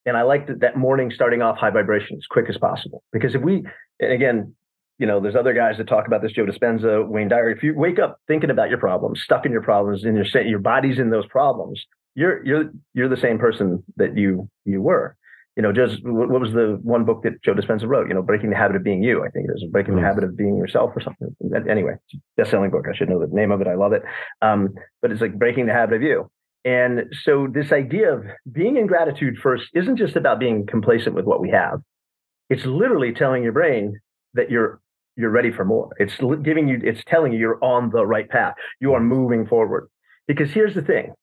and I like that, that morning starting off high vibration as quick as possible. Because if we, and again, you know, there's other guys that talk about this, Joe Dispenza, Wayne Dyer. If you wake up thinking about your problems, stuck in your problems, and your your body's in those problems, you're you're you're the same person that you you were. You know, just what was the one book that Joe Dispenza wrote? You know, Breaking the Habit of Being You. I think it was Breaking mm-hmm. the Habit of Being Yourself or something. Anyway, best-selling book. I should know the name of it. I love it. Um, but it's like Breaking the Habit of You. And so, this idea of being in gratitude first isn't just about being complacent with what we have. It's literally telling your brain that you're you're ready for more. It's giving you, it's telling you you're on the right path. You are moving forward. Because here's the thing: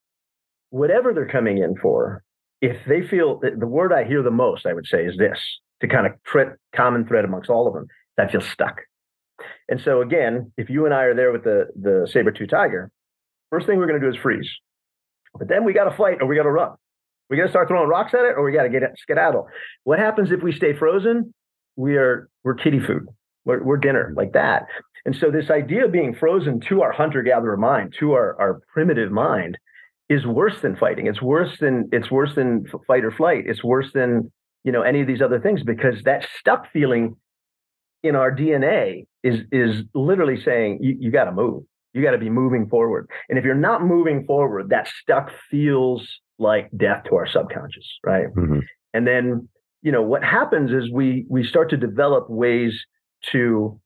whatever they're coming in for, if they feel the word I hear the most, I would say, is this to kind of thread, common thread amongst all of them. That feels stuck. And so again, if you and I are there with the the saber tooth tiger, first thing we're going to do is freeze. But then we got to fight or we got to run. We got to start throwing rocks at it or we got to get it, skedaddle. What happens if we stay frozen? We are we're kitty food. We're, we're dinner like that. And so this idea of being frozen to our hunter gatherer mind, to our, our primitive mind, is worse than fighting. It's worse than it's worse than fight or flight. It's worse than you know any of these other things because that stuck feeling in our DNA is is literally saying you, you got to move. You got to be moving forward. And if you're not moving forward, that stuck feels like death to our subconscious, right? Mm-hmm. And then, you know, what happens is we we start to develop ways to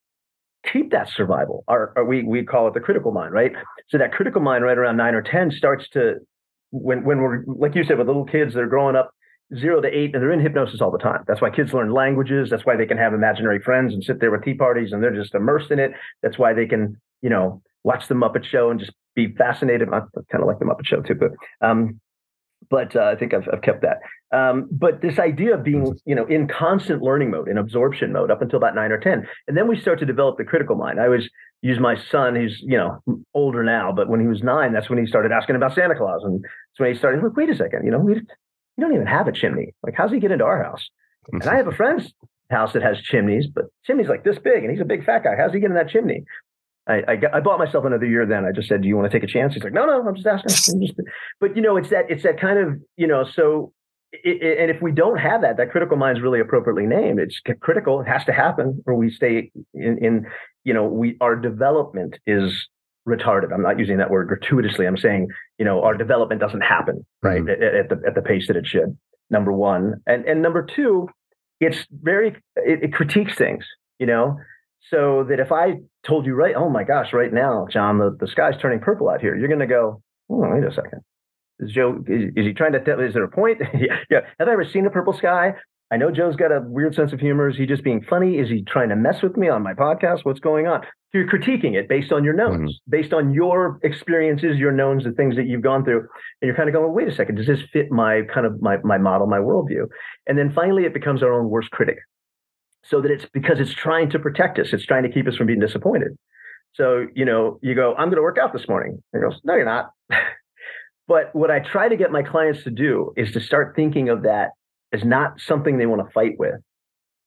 keep that survival. Our, we we call it the critical mind, right? So that critical mind, right around nine or ten, starts to when when we're like you said with little kids that are growing up zero to eight and they're in hypnosis all the time. That's why kids learn languages. That's why they can have imaginary friends and sit there with tea parties and they're just immersed in it. That's why they can, you know, watch the Muppet Show and just be fascinated. I kind of like the Muppet Show too, but um, but uh, I think I've, I've kept that. Um, but this idea of being, you know, in constant learning mode, in absorption mode, up until about nine or ten, and then we start to develop the critical mind. I always use my son; he's, you know, older now, but when he was nine, that's when he started asking about Santa Claus, and that's when he started. Like, wait a second, you know, we, we don't even have a chimney. Like, how's he get into our house? And I have a friend's house that has chimneys, but chimney's like this big, and he's a big fat guy. How's he get in that chimney? I, I, I, bought myself another year then. I just said, do you want to take a chance? He's like, no, no, I'm just asking. <laughs> I'm just, but you know, it's that, it's that kind of, you know, so, it, it, and if we don't have that, that critical mind is really appropriately named. It's critical. It has to happen or we stay in, in, you know, we, our development is retarded. I'm not using that word gratuitously. I'm saying, you know, our development doesn't happen right at, at, the, at the pace that it should. Number one. And, and number two, it's very, it, it critiques things, you know, so that if I told you right, oh my gosh, right now, John, the, the sky's turning purple out here, you're going to go, oh, wait a second. Is Joe, is, is he trying to tell, is there a point? <laughs> yeah, yeah. Have I ever seen a purple sky? I know Joe's got a weird sense of humor. Is he just being funny? Is he trying to mess with me on my podcast? What's going on? You're critiquing it based on your knowns, mm-hmm. based on your experiences, your knowns, the things that you've gone through. And you're kind of going, wait a second, does this fit my kind of my, my model, my worldview? And then finally it becomes our own worst critic. So that it's because it's trying to protect us, it's trying to keep us from being disappointed. So, you know, you go, I'm going to work out this morning. And goes, no, you're not. <laughs> but what I try to get my clients to do is to start thinking of that as not something they want to fight with.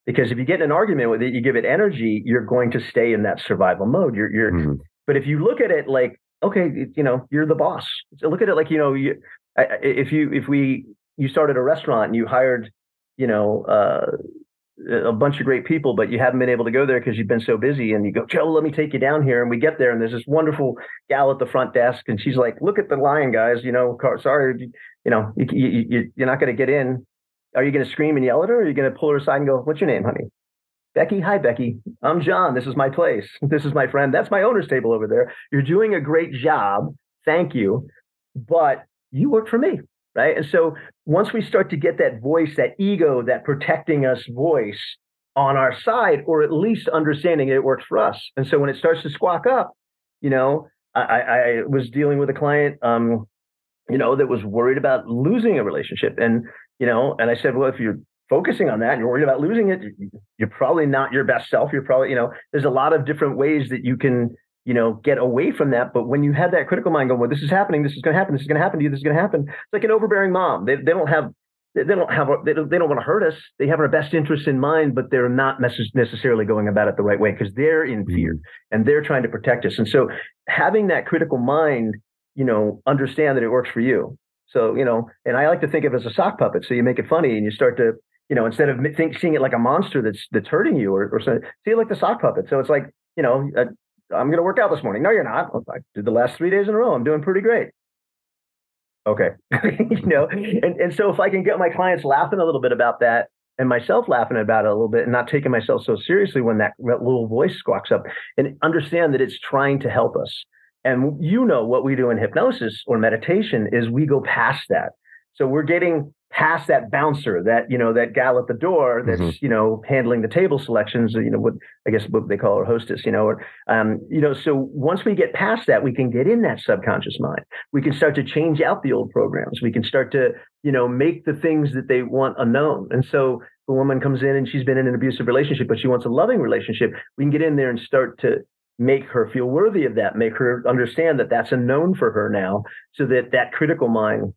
Because if you get in an argument with it, you give it energy, you're going to stay in that survival mode. You're, you're, mm-hmm. but if you look at it like, okay, you know, you're the boss. So look at it like, you know, you, if you, if we, you started a restaurant and you hired, you know, uh, a bunch of great people, but you haven't been able to go there because you've been so busy. And you go, Joe, let me take you down here. And we get there, and there's this wonderful gal at the front desk, and she's like, "Look at the line, guys. You know, sorry, you know, you, you, you're not going to get in. Are you going to scream and yell at her? Or are you going to pull her aside and go, "What's your name, honey?" Becky, hi Becky. I'm John. This is my place. <laughs> This is my friend. That's my owner's table over there. You're doing a great job. Thank you. But you work for me right? And so once we start to get that voice, that ego, that protecting us voice on our side, or at least understanding it works for us. And so when it starts to squawk up, you know, I, I was dealing with a client, um, you know, that was worried about losing a relationship, and you know, and I said, well, if you're focusing on that and you're worried about losing it, you're probably not your best self. You're probably, you know, there's a lot of different ways that you can you know, get away from that. But when you have that critical mind going, well, this is happening, this is going to happen, this is going to happen to you, this is going to happen. It's like an overbearing mom. They, they don't have, they don't have, they don't, they don't want to hurt us. They have our best interests in mind, but they're not necessarily going about it the right way because they're in fear mm-hmm. and they're trying to protect us. And so having that critical mind, you know, understand that it works for you. So, you know, and I like to think of it as a sock puppet. So you make it funny and you start to, you know, instead of think, seeing it like a monster that's that's hurting you or, or something, see it like the sock puppet. So it's like, you know, I'm going to work out this morning. No, you're not. I did the last three days in a row. I'm doing pretty great. Okay. <laughs> you know, and, and so if I can get my clients laughing a little bit about that and myself laughing about it a little bit and not taking myself so seriously when that, that little voice squawks up and understand that it's trying to help us. And you know what we do in hypnosis or meditation is we go past that. So we're getting past that bouncer, that you know, that gal at the door that's mm-hmm. you know handling the table selections. You know what I guess what they call her hostess. You know, or, um, you know. So once we get past that, we can get in that subconscious mind. We can start to change out the old programs. We can start to you know make the things that they want unknown. And so the woman comes in and she's been in an abusive relationship, but she wants a loving relationship. We can get in there and start to make her feel worthy of that, make her understand that that's a known for her now, so that that critical mind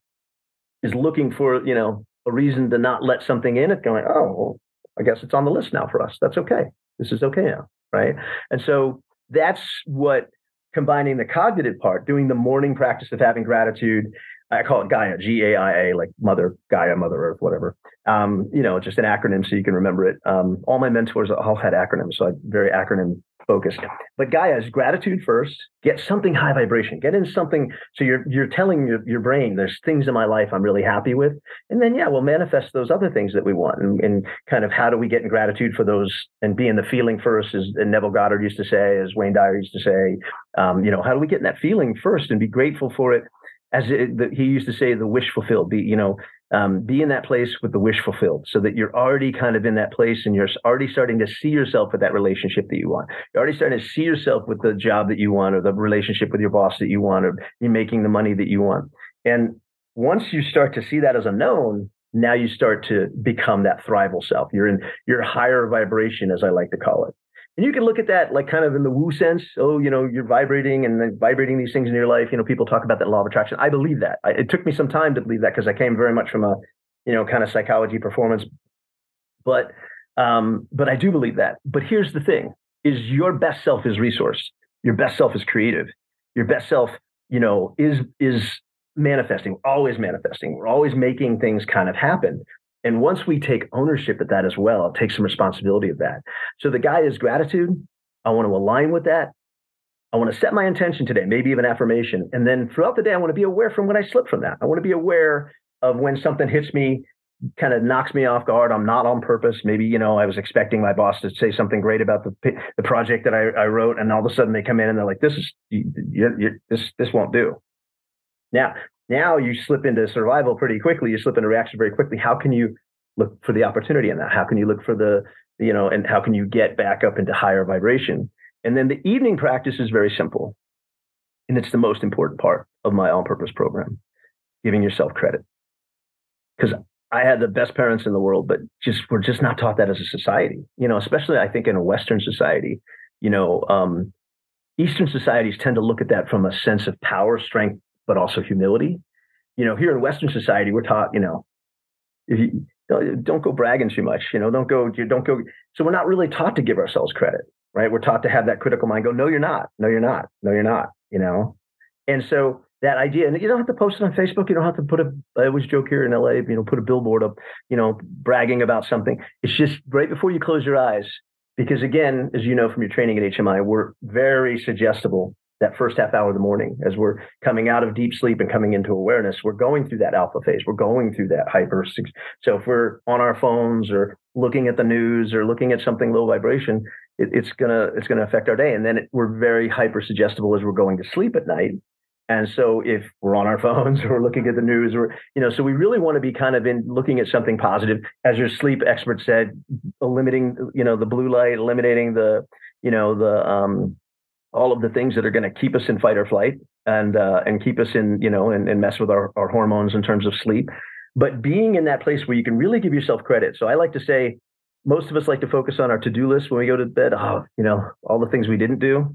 is looking for, you know, a reason to not let something in, it's going, oh, well, I guess it's on the list now for us. That's okay. This is okay now. Right. And so that's what combining the cognitive part, doing the morning practice of having gratitude. I call it Gaia, G A I A, like Mother Gaia, Mother Earth, whatever. Um, you know, just an acronym so you can remember it. Um, all my mentors all had acronyms, so I'm very acronym focused. But Gaia is gratitude first. Get something high vibration. Get in something. So you're you're telling your, your brain there's things in my life I'm really happy with, and then yeah, we'll manifest those other things that we want. And, and kind of how do we get in gratitude for those and be in the feeling first, as Neville Goddard used to say, as Wayne Dyer used to say. Um, you know, how do we get in that feeling first and be grateful for it? As it, the, he used to say, the wish fulfilled. Be you know um, be in that place with the wish fulfilled so that you're already kind of in that place and you're already starting to see yourself with that relationship that you want. You're already starting to see yourself with the job that you want or the relationship with your boss that you want or you're making the money that you want. And once you start to see that as a known, now you start to become that thrival self. You're in your higher vibration, as I like to call it. And you can look at that like kind of in the woo sense. Oh, you know, you're vibrating and vibrating these things in your life. You know, people talk about that law of attraction. I believe that. I, it took me some time to believe that because I came very much from a, you know, kind of psychology performance. But, um, but I do believe that. But here's the thing: is your best self is resource. Your best self is creative. Your best self, you know, is is manifesting. Always manifesting. We're always making things kind of happen. And once we take ownership of that as well, take some responsibility of that. So the Gaia is gratitude. I want to align with that. I want to set my intention today, maybe even affirmation. And then throughout the day, I want to be aware from when I slip from that. I want to be aware of when something hits me, kind of knocks me off guard. I'm not on purpose. Maybe, you know, I was expecting my boss to say something great about the, the project that I, I wrote. And all of a sudden they come in and they're like, this is, you, you, this, this won't do. Now, now you slip into survival pretty quickly. You slip into reaction very quickly. How can you look for the opportunity in that? How can you look for the, you know, and how can you get back up into higher vibration? And then the evening practice is very simple. And it's the most important part of my on purpose program, giving yourself credit. Because I had the best parents in the world, but just we're just not taught that as a society, you know, especially I think in a Western society, you know, um, Eastern societies tend to look at that from a sense of power, strength, but also humility. You know, here in Western society, we're taught, you know, if you don't go bragging too much, you know, don't go, don't go. So we're not really taught to give ourselves credit, right? We're taught to have that critical mind go, no, you're not, no, you're not, no, you're not, you know? And so that idea, and you don't have to post it on Facebook. You don't have to put a, I always joke here in LA, you know, put a billboard up, you know, bragging about something. It's just right before you close your eyes, because again, as you know from your training at HMI, we're very suggestible that first half hour of the morning as we're coming out of deep sleep and coming into awareness we're going through that alpha phase. We're going through that hyper so if we're on our phones or looking at the news or looking at something low vibration it, it's gonna it's gonna affect our day. And then it, we're very hyper suggestible as we're going to sleep at night. And so if we're on our <laughs> phones or looking at the news or, you know, so we really want to be kind of in looking at something positive. As your sleep expert said, limiting, you know, the blue light, eliminating the, you know, the, um, all of the things that are going to keep us in fight or flight and, uh, and keep us in, you know, and, and mess with our, our hormones in terms of sleep. But being in that place where you can really give yourself credit. So I like to say, most of us like to focus on our to-do list when we go to bed. Oh, you know, all the things we didn't do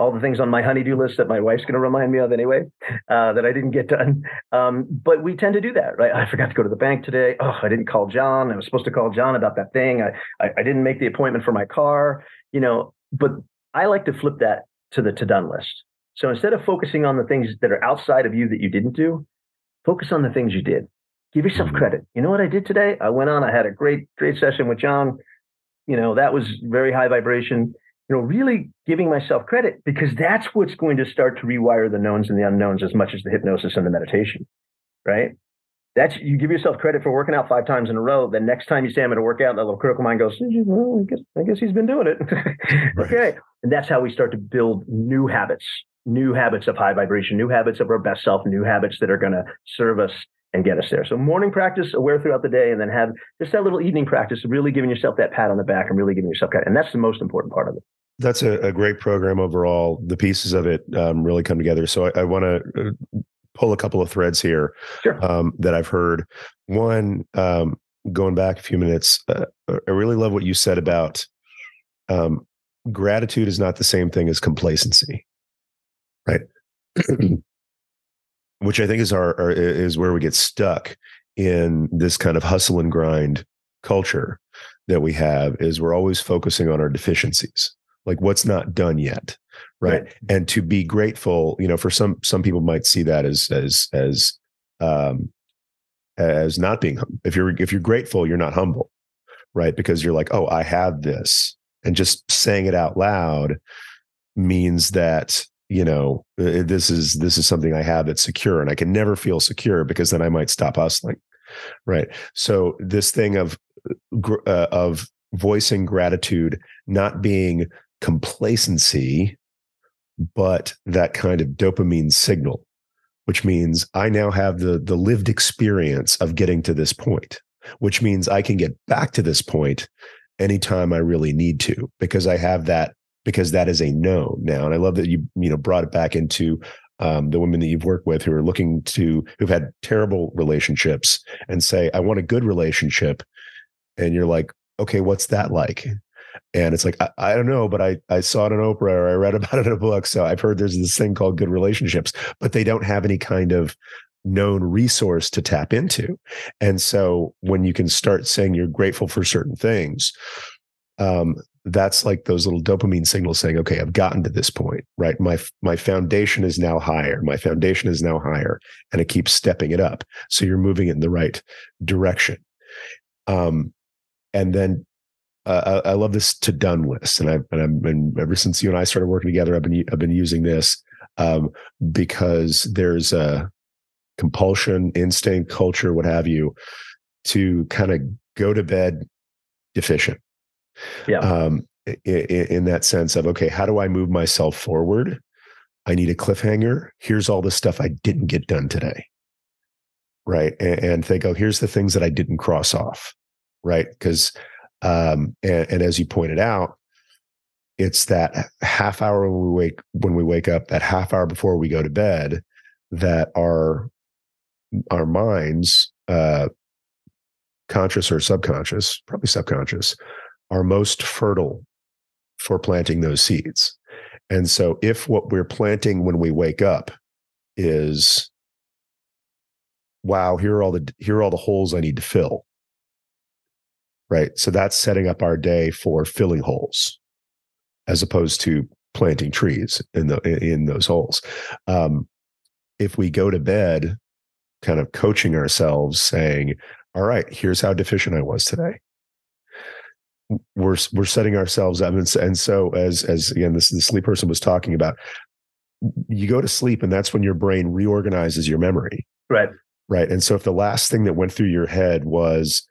all the things on my honeydew list that my wife's going to remind me of anyway <laughs> uh, that I didn't get done. Um, but we tend to do that, right? I forgot to go to the bank today. Oh, I didn't call John. I was supposed to call John about that thing. I, I, I didn't make the appointment for my car. You know, but I like to flip that to the to done list. So instead of focusing on the things that are outside of you that you didn't do, focus on the things you did. Give yourself mm-hmm. credit. You know what I did today? I went on. I had a great great session with John. You know that was very high vibration you know, really giving myself credit because that's what's going to start to rewire the knowns and the unknowns as much as the hypnosis and the meditation, right? That's you give yourself credit for working out five times in a row. The next time you say I'm going to work out, that little critical mind goes, well, I guess I guess he's been doing it. <laughs> right. Okay, and that's how we start to build new habits, new habits of high vibration, new habits of our best self, new habits that are going to serve us and get us there. So morning practice, aware throughout the day, and then have just that little evening practice, really giving yourself that pat on the back and really giving yourself credit. And that's the most important part of it that's a, a, great program overall. The pieces of it um, really come together. So I, I want to uh, pull a couple of threads here sure. um, that I've heard. One, um, going back a few minutes, uh, I really love what you said about um, gratitude is not the same thing as complacency, right? <clears throat> Which I think is our, our is where we get stuck in this kind of hustle and grind culture that we have. Is we're always focusing on our deficiencies like what's not done yet right? right, and to be grateful you know for some some people might see that as as as um as not being if you're if you're grateful you're not humble right? Because you're like oh i have this. And just saying it out loud means that you know this is this is something i have that's secure and i can never feel secure because then i might stop hustling right? So this thing of uh, of voicing gratitude not being complacency, but that kind of dopamine signal, which means I now have the, the lived experience of getting to this point, which means I can get back to this point anytime I really need to, because I have that, because that is a known now. And I love that you, you know, brought it back into um, the women that you've worked with who are looking to, who've had terrible relationships and say, I want a good relationship. And you're like, okay, what's that like? And it's like, I, I, don't know, but I, I saw it on Oprah or I read <laughs> about it in a book. So I've heard there's this thing called good relationships, but they don't have any kind of known resource to tap into. And so when you can start saying you're grateful for certain things, um, that's like those little dopamine signals saying, okay, I've gotten to this point, right? My my foundation is now higher. My foundation is now higher, and it keeps stepping it up. So you're moving it in the right direction. Um, and then uh, I, I, love this to done list, and I've and I've been ever since you and I started working together. I've been I've been using this um, because there's a compulsion, instinct, culture, what have you, to kind of go to bed deficient. Yeah. Um, in, in that sense of okay, how do I move myself forward? I need a cliffhanger. Here's all the stuff I didn't get done today. Right. And, and think, oh, here's the things that I didn't cross off right? Because um, and, and as you pointed out, it's that half hour when we wake when we wake up, that half hour before we go to bed, that our our minds, uh, conscious or subconscious, probably subconscious, are most fertile for planting those seeds. And so, if what we're planting when we wake up is, wow, here are all the here are all the holes I need to fill. Right. So that's setting up our day for filling holes, as opposed to planting trees in the in those holes. Um, if we go to bed, kind of coaching ourselves, saying, "All right, here's how deficient I was today." we're we're setting ourselves up and, and so as as again this the sleep person was talking about you go to sleep and that's when your brain reorganizes your memory right right and so if the last thing that went through your head was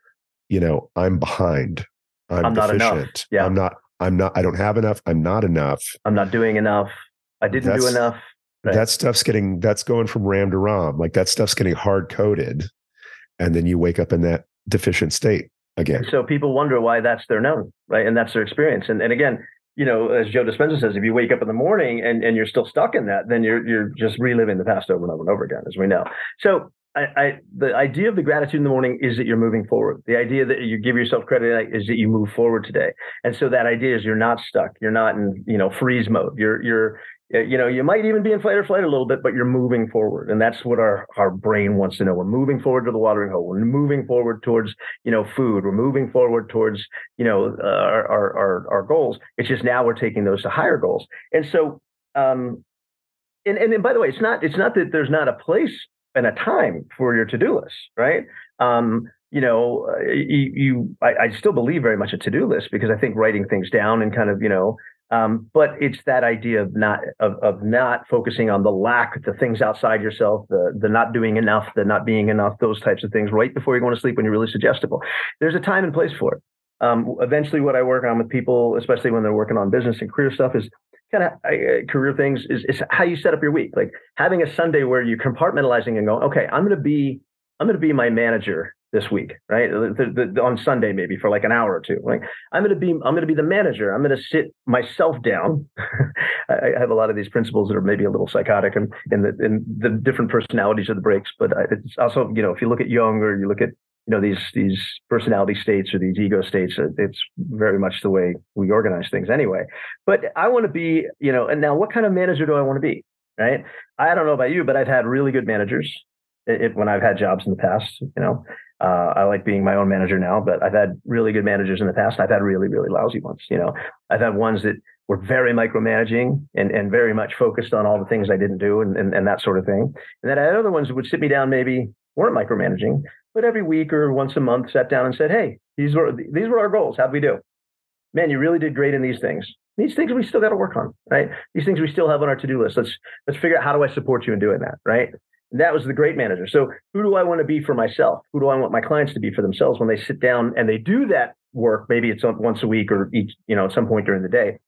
you know i'm behind i'm, I'm deficient not enough. Yeah. i'm not i'm not i don't have enough i'm not enough i'm not doing enough i didn't do enough right. that stuff's getting that's going from ram to rom like that stuff's getting hard coded and then you wake up in that deficient state again. So people wonder why that's their known, right? And that's their experience. And and again, you know, as Joe Dispenza says, if you wake up in the morning and, and you're still stuck in that, then you're you're just reliving the past over and over and over again, as we know. So I, I, the idea of the gratitude in the morning is that you're moving forward. The idea that you give yourself credit is that you move forward today. And so that idea is you're not stuck. You're not in you know freeze mode. You're you're you know, you might even be in fight or flight a little bit, but you're moving forward. And that's what our, our brain wants to know. We're moving forward to the watering hole. We're moving forward towards, you know, food. We're moving forward towards, you know, uh, our, our, our, our, goals. It's just now we're taking those to higher goals. And so, um, and, and, and by the way, it's not, it's not that there's not a place and a time for your to-do list, right? Um, you know, uh, you, you I, I, still believe very much a to-do list because I think writing things down and kind of, you know, um, but it's that idea of not of, of not focusing on the lack, the things outside yourself, the the not doing enough, the not being enough, those types of things right before you're going to sleep when you're really suggestible. There's a time and place for it. Um, eventually, what I work on with people, especially when they're working on business and career stuff, is kind of uh, career things. Is, is how you set up your week. Like having a Sunday where you're compartmentalizing and going, okay, I'm going to be I'm going to be my manager this week, right? The, the, on Sunday, maybe for like an hour or two. Like I'm going to be, I'm going to be the manager. I'm going to sit myself down. <laughs> I, I, have a lot of these principles that are maybe a little psychotic and in the in the different personalities of the breaks. But it's also, you know, if you look at Jung or you look at you know these these personality states or these ego states, uh, it's very much the way we organize things anyway. But I want to be, you know, and now what kind of manager do I want to be? Right? I don't know about you, but I've had really good managers. It, when I've had jobs in the past, you know, uh, I like being my own manager now, but I've had really good managers in the past. I've had really, really lousy ones. You know, I've had ones that were very micromanaging and, and very much focused on all the things I didn't do and, and, and that sort of thing. And then I had other ones that would sit me down, maybe weren't micromanaging, but every week or once a month sat down and said, Hey, these were, these were our goals. How'd we do? Man, you really did great in these things. These things we still got to work on, right? These things we still have on our to-do list. Let's, let's figure out how do I support you in doing that, right? that was the great manager. So who do I want to be for myself? Who do I want my clients to be for themselves when they sit down and they do that work? Maybe it's once a week or each, you know, at some point during the day.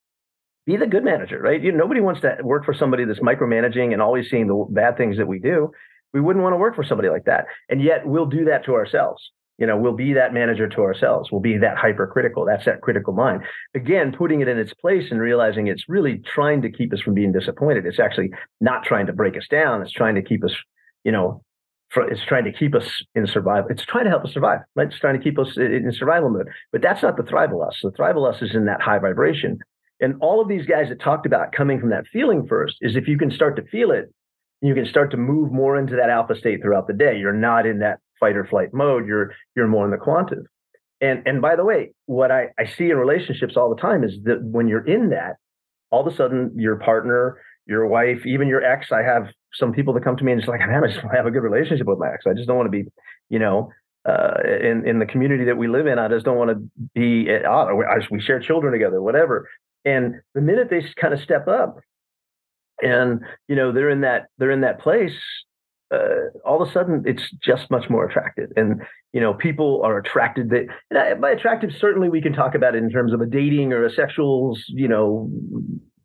Be the good manager, right? You, nobody wants to work for somebody that's micromanaging and always seeing the bad things that we do. We wouldn't want to work for somebody like that. And yet we'll do that to ourselves. You know, we'll be that manager to ourselves. We'll be that hypercritical. That's that critical mind. Again, putting it in its place and realizing it's really trying to keep us from being disappointed. It's actually not trying to break us down. It's trying to keep us you know, it's trying to keep us in survival. It's trying to help us survive, right? It's trying to keep us in survival mode. But that's not the thrival us. The thrival us is in that high vibration. And all of these guys that talked about coming from that feeling first is if you can start to feel it, you can start to move more into that alpha state throughout the day. You're not in that fight or flight mode. You're you're more in the quantum. And and by the way, what I, I see in relationships all the time is that when you're in that, all of a sudden your partner, your wife, even your ex, I have some people that come to me and it's like, man, I just want to have a good relationship with my ex. I just don't want to be, you know, uh, in in the community that we live in. I just don't want to be. Oh, we share children together, whatever. And the minute they kind of step up, and you know they're in that they're in that place, uh, all of a sudden it's just much more attractive. And you know people are attracted. That and by attractive, certainly we can talk about it in terms of a dating or a sexuals you know,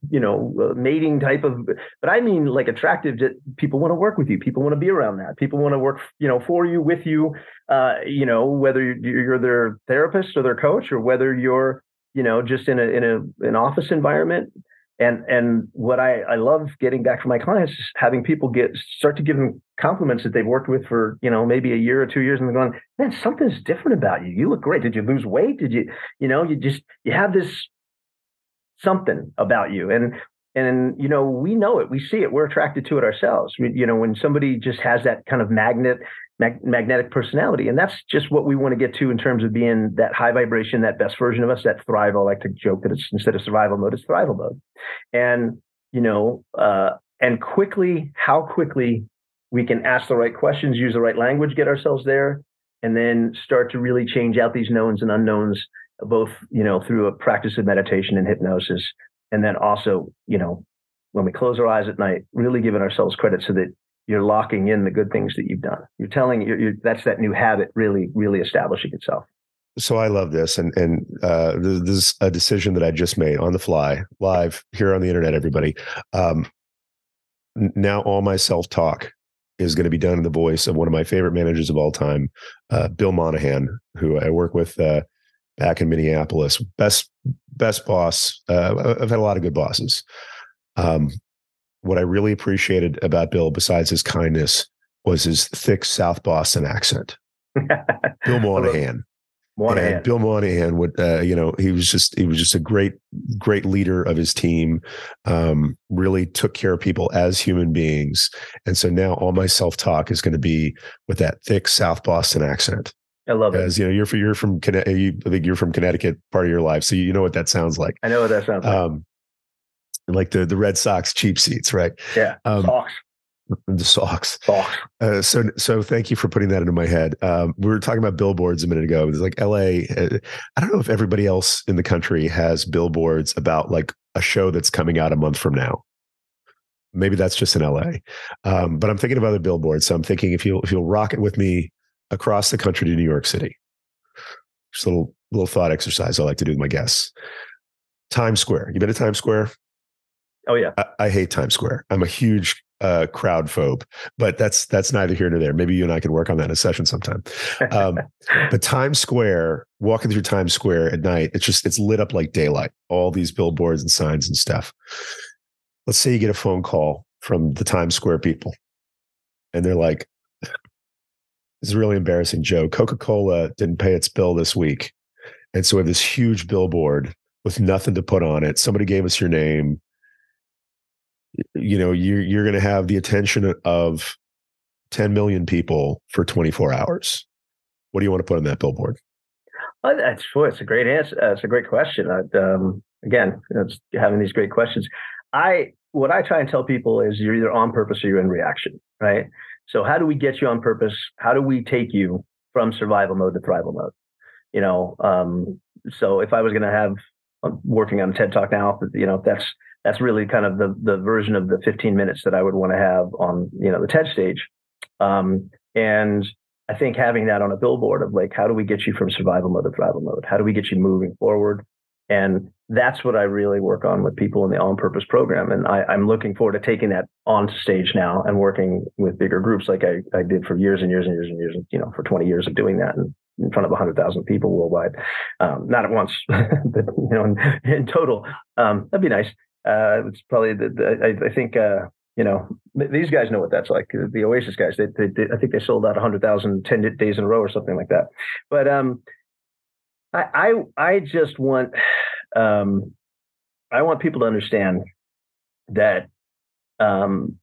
you know, uh, mating type of, but I mean like attractive that people want to work with you. People want to be around that. People want to work, you know, for you, with you, uh, you know, whether you're their therapist or their coach or whether you're, you know, just in a, in a, an office environment. And, and what I, I love getting back from my clients is having people get, start to give them compliments that they've worked with for, you know, maybe a year or two years and they're going, man, something's different about you. You look great. Did you lose weight? Did you, you know, you just, you have this something about you and and you know we know it we see it we're attracted to it ourselves we, you know when somebody just has that kind of magnet mag- magnetic personality. And that's just what we want to get to in terms of being that high vibration that best version of us that thrive i like to joke that it's instead of survival mode it's thrival mode. And you know uh, and quickly how quickly we can ask the right questions use the right language get ourselves there and then start to really change out these knowns and unknowns both you know through a practice of meditation and hypnosis. And then also you know when we close our eyes at night really giving ourselves credit so that you're locking in the good things that you've done you're telling you're, you're that's that new habit really really establishing itself so I love this, and and uh, this is a decision that I just made on the fly, live here on the internet. Everybody, um, now all my self talk is going to be done in the voice of one of my favorite managers of all time, uh, Bill Monahan, who I work with uh, back in Minneapolis. Best best boss. Uh, I've had a lot of good bosses. Um, what I really appreciated about Bill, besides his kindness, was his thick South Boston accent. <laughs> Bill Monahan. Monahan. And Bill Monahan would, uh, you know, he was just he was just a great, great leader of his team. Um, really took care of people as human beings, and so now all my self talk is going to be with that thick South Boston accent. I love it. As you know, you're from, you're from you, I think you're from Connecticut, part of your life, so you know what that sounds like. I know what that sounds like. Um, like the the Red Sox cheap seats, right? Yeah, um, Sox. The Sox. Sox. Uh, so so thank you for putting that into my head. Um, we were talking about billboards a minute ago. It's like L.A. Uh, I don't know if everybody else in the country has billboards about like a show that's coming out a month from now. Maybe that's just in LA. Um, but I'm thinking of other billboards. So I'm thinking if you'll if you'll rock it with me across the country to New York City. Just a little little thought exercise I like to do with my guests. Times Square. You been to Times Square? Oh yeah. I, I hate Times Square. I'm a huge uh, crowd phobe, but that's that's neither here nor there. Maybe you and I can work on that in a session sometime. Um, <laughs> but Times Square, walking through Times Square at night, it's just it's lit up like daylight. All these billboards and signs and stuff. Let's say you get a phone call from the Times Square people, and they're like, "This is really embarrassing, Joe. Coca Cola didn't pay its bill this week. And so we have this huge billboard with nothing to put on it. Somebody gave us your name. You know, you're, you're going to have the attention of 10 million people for 24 hours. What do you want to put on that billboard? Oh, that's It's a great answer. Uh, it's a great question. Um, again, it's having these great questions. I what I try and tell people is you're either on purpose or you're in reaction, right? So how do we get you on purpose? How do we take you from survival mode to thrival mode? You know, um, so if I was going to have I'm working on a TED Talk now, you know, if that's that's really kind of the the version of the 15 minutes that I would want to have on you know the TED stage. Um, and I think having that on a billboard of like, how do we get you from survival mode to thrival mode? How do we get you moving forward? And that's what I really work on with people in the On Purpose program. And I, am looking forward to taking that on stage now and working with bigger groups like I, I did for years and years and years and years, you know, for 20 years of doing that and in front of 100,000 people worldwide. Um, not at once, <laughs> but, you know, in, in total. Um, that'd be nice. Uh, it's probably the, the I, I, think, uh, you know, these guys know what that's like. The Oasis guys, they, they, they I think they sold out 100,000 10 days in a row or something like that. But um, I, I, I just want um, I want people to understand that um,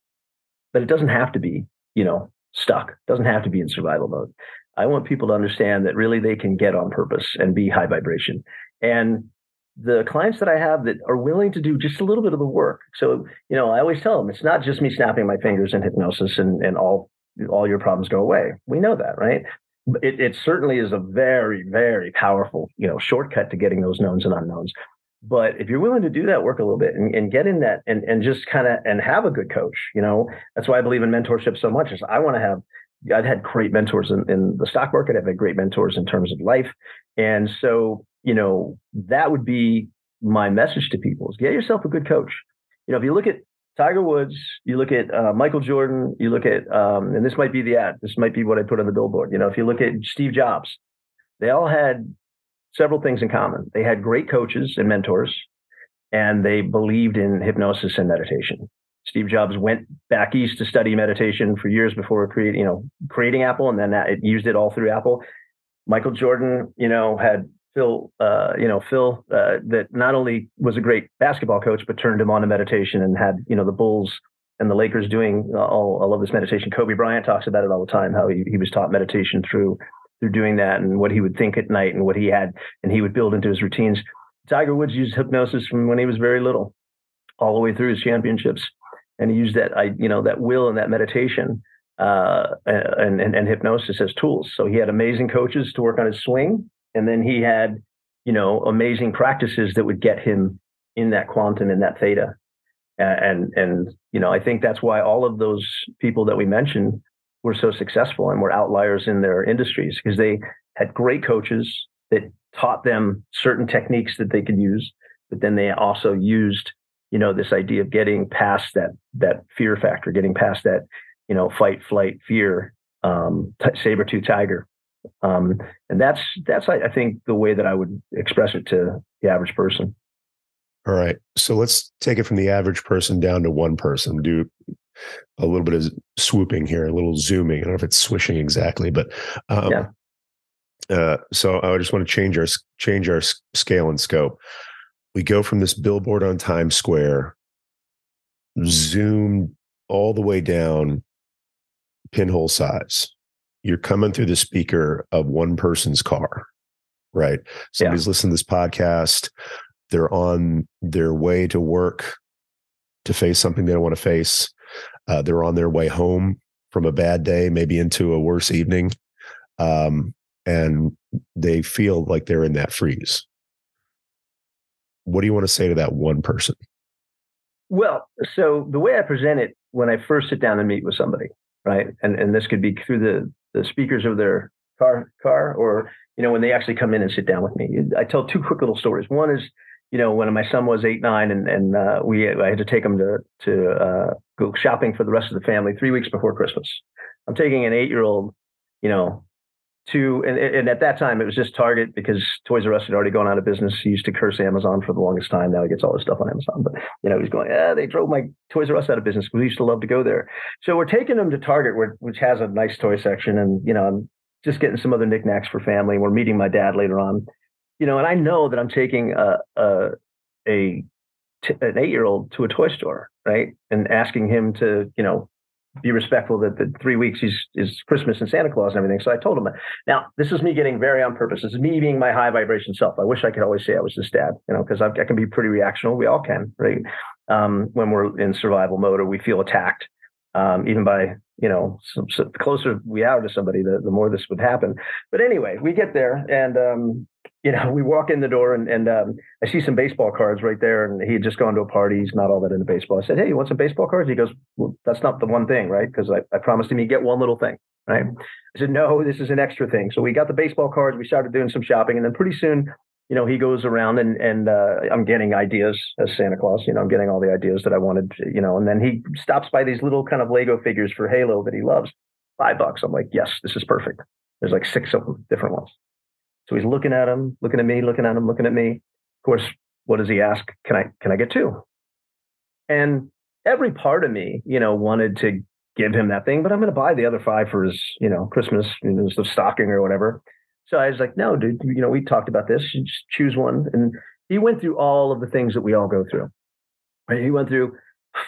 that it doesn't have to be, you know, stuck. It doesn't have to be in survival mode. I want people to understand that really they can get on purpose and be high vibration. And the clients that I have that are willing to do just a little bit of the work. So, you know, I always tell them it's not just me snapping my fingers in hypnosis and, and all all your problems go away. We know that, right? it, it certainly is a very, very powerful, you know, shortcut to getting those knowns and unknowns. But if you're willing to do that work a little bit and, and get in that and, and just kind of and have a good coach, you know, that's why I believe in mentorship so much. Is I want to have I've had great mentors in, in the stock market. I've had great mentors in terms of life. And so, you know, that would be my message to people is get yourself a good coach. you know, if you look at Tiger Woods, you look at uh, Michael Jordan, you look at, um, and this might be the ad. This might be what I put on the billboard. You know, if you look at Steve Jobs, they all had several things in common. They had great coaches and mentors, and they believed in hypnosis and meditation. Steve Jobs went back east to study meditation for years before creating, you know, creating Apple, and then it used it all through Apple. Michael Jordan, you know, had Phil, uh, you know, Phil, uh, that not only was a great basketball coach, but turned him on to meditation and had, you know, the Bulls and the Lakers doing all, all of this meditation. Kobe Bryant talks about it all the time, how he, he was taught meditation through through doing that and what he would think at night and what he had and he would build into his routines. Tiger Woods used hypnosis from when he was very little, all the way through his championships, and he used that I you know that will and that meditation uh, and, and and hypnosis as tools. So he had amazing coaches to work on his swing and then he had you know amazing practices that would get him in that quantum in that theta. And and you know i think that's why all of those people that we mentioned were so successful and were outliers in their industries because they had great coaches that taught them certain techniques that they could use but then they also used you know this idea of getting past that that fear factor getting past that you know fight flight fear um t- saber tooth tiger um, and that's that's I, I think the way that I would express it to the average person. All right. So let's take it from the average person down to one person. Do a little bit of swooping here, a little zooming. I don't know if it's swishing exactly, but um, yeah. Uh, so I just want to change our change our scale and scope. We go from this billboard on Times Square, zoom all the way down, pinhole size you're coming through the speaker of one person's car, right? Somebody's yeah. listening to this podcast. They're on their way to work to face something they don't want to face. Uh, they're on their way home from a bad day, maybe into a worse evening. Um, and they feel like they're in that freeze. What do you want to say to that one person? Well, so the way I present it when I first sit down and meet with somebody, right? And and this could be through the the speakers of their car car or you know when they actually come in and sit down with me. I tell two quick little stories. One is you know when my son was eight nine and and uh, we i had to take him to to uh, go shopping for the rest of the family three weeks before christmas. I'm taking an eight year old you know to and, and at that time it was just target because toys r us had already gone out of business. He used to curse amazon for the longest time. Now he gets all his stuff on amazon. But you know he's going yeah they drove my toys r us out of business we used to love to go there. So we're taking him to target which has a nice toy section. And you know i'm just getting some other knickknacks for family. We're meeting my dad later on. You know and i know that i'm taking a a, a t- an eight year old to a toy store right? And asking him to you know be respectful that the three weeks is, is Christmas and Santa Claus and everything. So I told him, now this is me getting very on purpose. This is me being my high vibration self. I wish I could always say I was this dad, you know, because I, can be pretty reactional. We all can, right? Um, when we're in survival mode or we feel attacked, um, even by, you know, so the closer we are to somebody, the, the more this would happen. But anyway, we get there and, um, you know, we walk in the door and, and um, I see some baseball cards right there. And he had just gone to a party. He's not all that into baseball. I said, Hey, you want some baseball cards? He goes, well, that's not the one thing, right? Because I, I promised him he'd get one little thing, right? I said, No, this is an extra thing. So we got the baseball cards. We started doing some shopping. And then pretty soon, you know, he goes around and, and uh, I'm getting ideas as Santa Claus. You know, I'm getting all the ideas that I wanted, you know, and then he stops by these little kind of Lego figures for Halo that he loves. Five bucks. I'm like, Yes, this is perfect. There's like six of them, different ones. So he's looking at him, looking at me, looking at him, looking at me. Of course, what does he ask? Can I can I get two? And every part of me, you know, wanted to give him that thing, but I'm going to buy the other five for his, you know, Christmas, you know, the stocking or whatever. So I was like, no, dude, you know, we talked about this. You just choose one. And he went through all of the things that we all go through. He went through,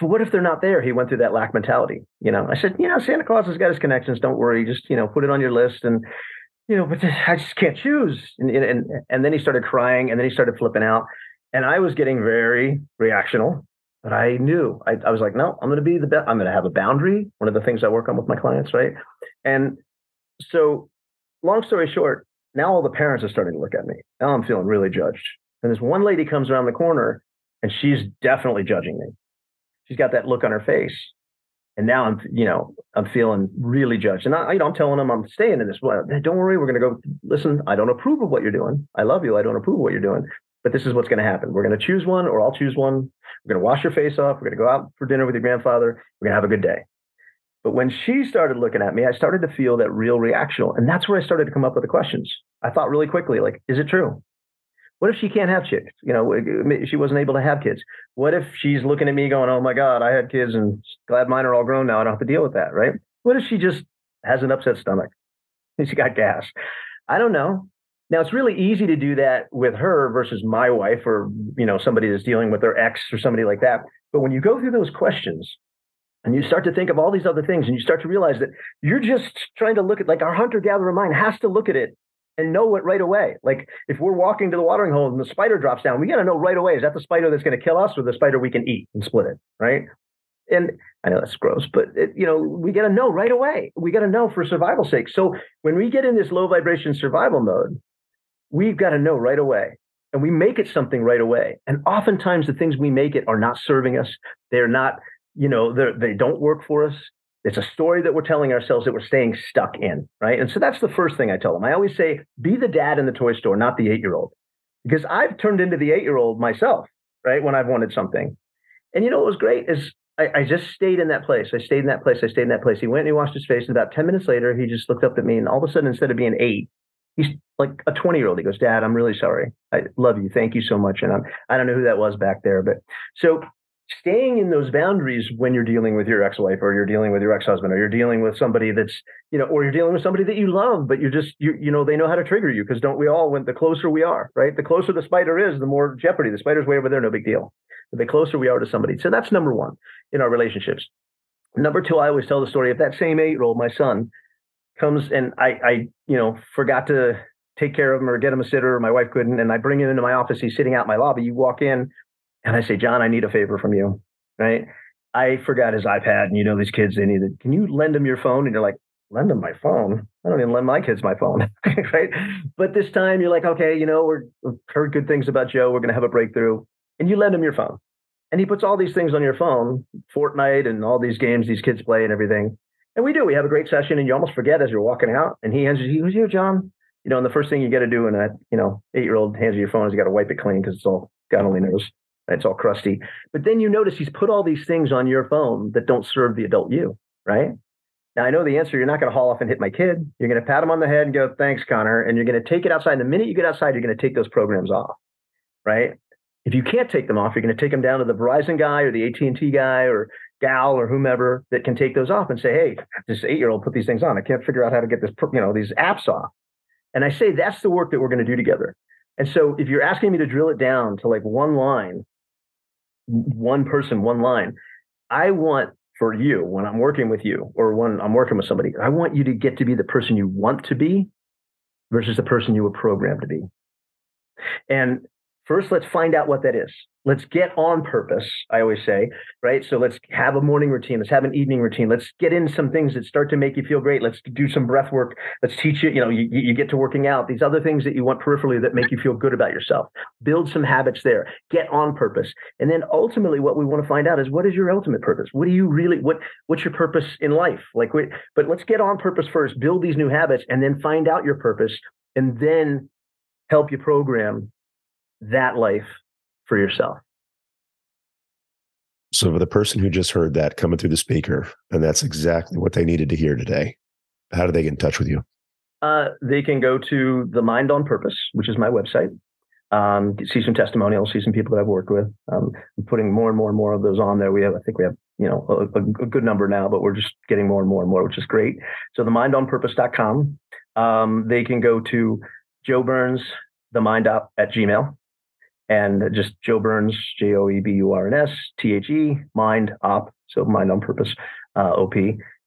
what if they're not there? He went through that lack mentality. You know, I said, you know, Santa Claus has got his connections. Don't worry. Just, you know, put it on your list. And you know, but I just can't choose. And, and, and then he started crying and then he started flipping out. And I was getting very reactional, but I knew I, I was like, no, I'm going to be the best. I'm going to have a boundary. One of the things I work on with my clients, right? And so, long story short, now all the parents are starting to look at me. Now I'm feeling really judged. And this one lady comes around the corner and she's definitely judging me. She's got that look on her face and now I'm, you know, I'm feeling really judged. And I, you know, I'm telling them I'm staying in this. Well, don't worry, we're going to go. Listen, I don't approve of what you're doing. I love you. I don't approve of what you're doing. but this is what's going to happen. We're going to choose one, or I'll choose one. We're going to wash your face off. We're going to go out for dinner with your grandfather. We're going to have a good day. But when she started looking at me, I started to feel that real reactional. And that's where I started to come up with the questions. I thought really quickly, like, is it true? What if she can't have kids? You know, she wasn't able to have kids. What if she's looking at me going, oh my God, I had kids and glad mine are all grown now. I don't have to deal with that, right? What if she just has an upset stomach <laughs> she got gas? I don't know. Now it's really easy to do that with her versus my wife or you know somebody that's dealing with their ex or somebody like that. But when you go through those questions and you start to think of all these other things and you start to realize that you're just trying to look at like our hunter gatherer mind has to look at it and know it right away. Like if we're walking to the watering hole and the spider drops down, we got to know right away is that the spider that's going to kill us or the spider we can eat and split it, right? And I know that's gross, but it, you know we got to know right away. We got to know for survival sake. So when we get in this low vibration survival mode, we've got to know right away and we make it something right away and oftentimes the things we make it are not serving us they're not you know they don't work for us it's a story that we're telling ourselves that we're staying stuck in right and so that's the first thing i tell them i always say be the dad in the toy store not the eight year old because i've turned into the eight year old myself right when i've wanted something and you know what was great is I, I, just stayed in that place. I stayed in that place. I stayed in that place. He went and he washed his face. And about 10 minutes later, he just looked up at me. And all of a sudden, instead of being eight, he's like a 20 year old. He goes, Dad, I'm really sorry. I love you. Thank you so much. And I'm, I don't know who that was back there, but so staying in those boundaries when you're dealing with your ex-wife or you're dealing with your ex-husband or you're dealing with somebody that's, you know, or you're dealing with somebody that you love, but you're just, you, you know, they know how to trigger you because don't we all, when the closer we are, right? The closer the spider is, the more jeopardy. The spider's way over there, no big deal. The closer we are to somebody. So that's number one in our relationships. Number two, I always tell the story of that same eight year old, my son, comes and I, I, you know, forgot to take care of him or get him a sitter. Or my wife couldn't, and I bring him into my office. He's sitting out in my lobby. You walk in, and I say, John, I need a favor from you. Right? I forgot his iPad, and you know these kids, they need it. Can you lend him your phone? And you're like, lend him my phone. I don't even lend my kids my phone, <laughs> right? But this time you're like, okay, you know, we're, we've heard good things about Joe. We're going to have a breakthrough, and you lend him your phone, and he puts all these things on your phone, Fortnite and all these games these kids play and everything. And we do. We have a great session, and you almost forget as you're walking out. And he hands you, he goes, "Here, John." You know, and the first thing you got to do when that you know eight year old hands you your phone is you got to wipe it clean because it's all God only knows it's all crusty. But then you notice he's put all these things on your phone that don't serve the adult you, right? Now I know the answer. You're not going to haul off and hit my kid. You're going to pat him on the head and go, "Thanks, Connor," and you're going to take it outside. And the minute you get outside, you're going to take those programs off, right? If you can't take them off, you're going to take them down to the Verizon guy or the AT&T guy or gal or whomever that can take those off and say, "Hey, this eight-year-old put these things on. I can't figure out how to get this, you know, these apps off." And I say that's the work that we're going to do together. And so, if you're asking me to drill it down to like one line, one person, one line, I want for you when I'm working with you or when I'm working with somebody, I want you to get to be the person you want to be versus the person you were programmed to be. And first, let's find out what that is. Let's get on purpose i always say right? So let's have a morning routine. Let's have an evening routine. Let's get in some things that start to make you feel great. Let's do some breath work. Let's teach you you know you, you get to working out. These other things that you want peripherally that make you feel good about yourself. Build some habits there. Get on purpose. And then ultimately what we want to find out is what is your ultimate purpose? What do you really what what's your purpose in life? Like but let's get on purpose first build these new habits and then find out your purpose and then help you program that life for yourself. So, for the person who just heard that coming through the speaker, and that's exactly what they needed to hear today, how do they get in touch with you? Uh, they can go to the Mind on Purpose, which is my website. Um, see some testimonials, see some people that I've worked with. Um, I'm putting more and more and more of those on there. We have, I think we have, you know, a, a good number now, but we're just getting more and more and more, which is great. So the mindonpurpose.com. Um, they can go to Joe Burns, the mind up at Gmail and just Joe Burns, J O E B U R N S T H E, mind op, so mind on purpose, uh, OP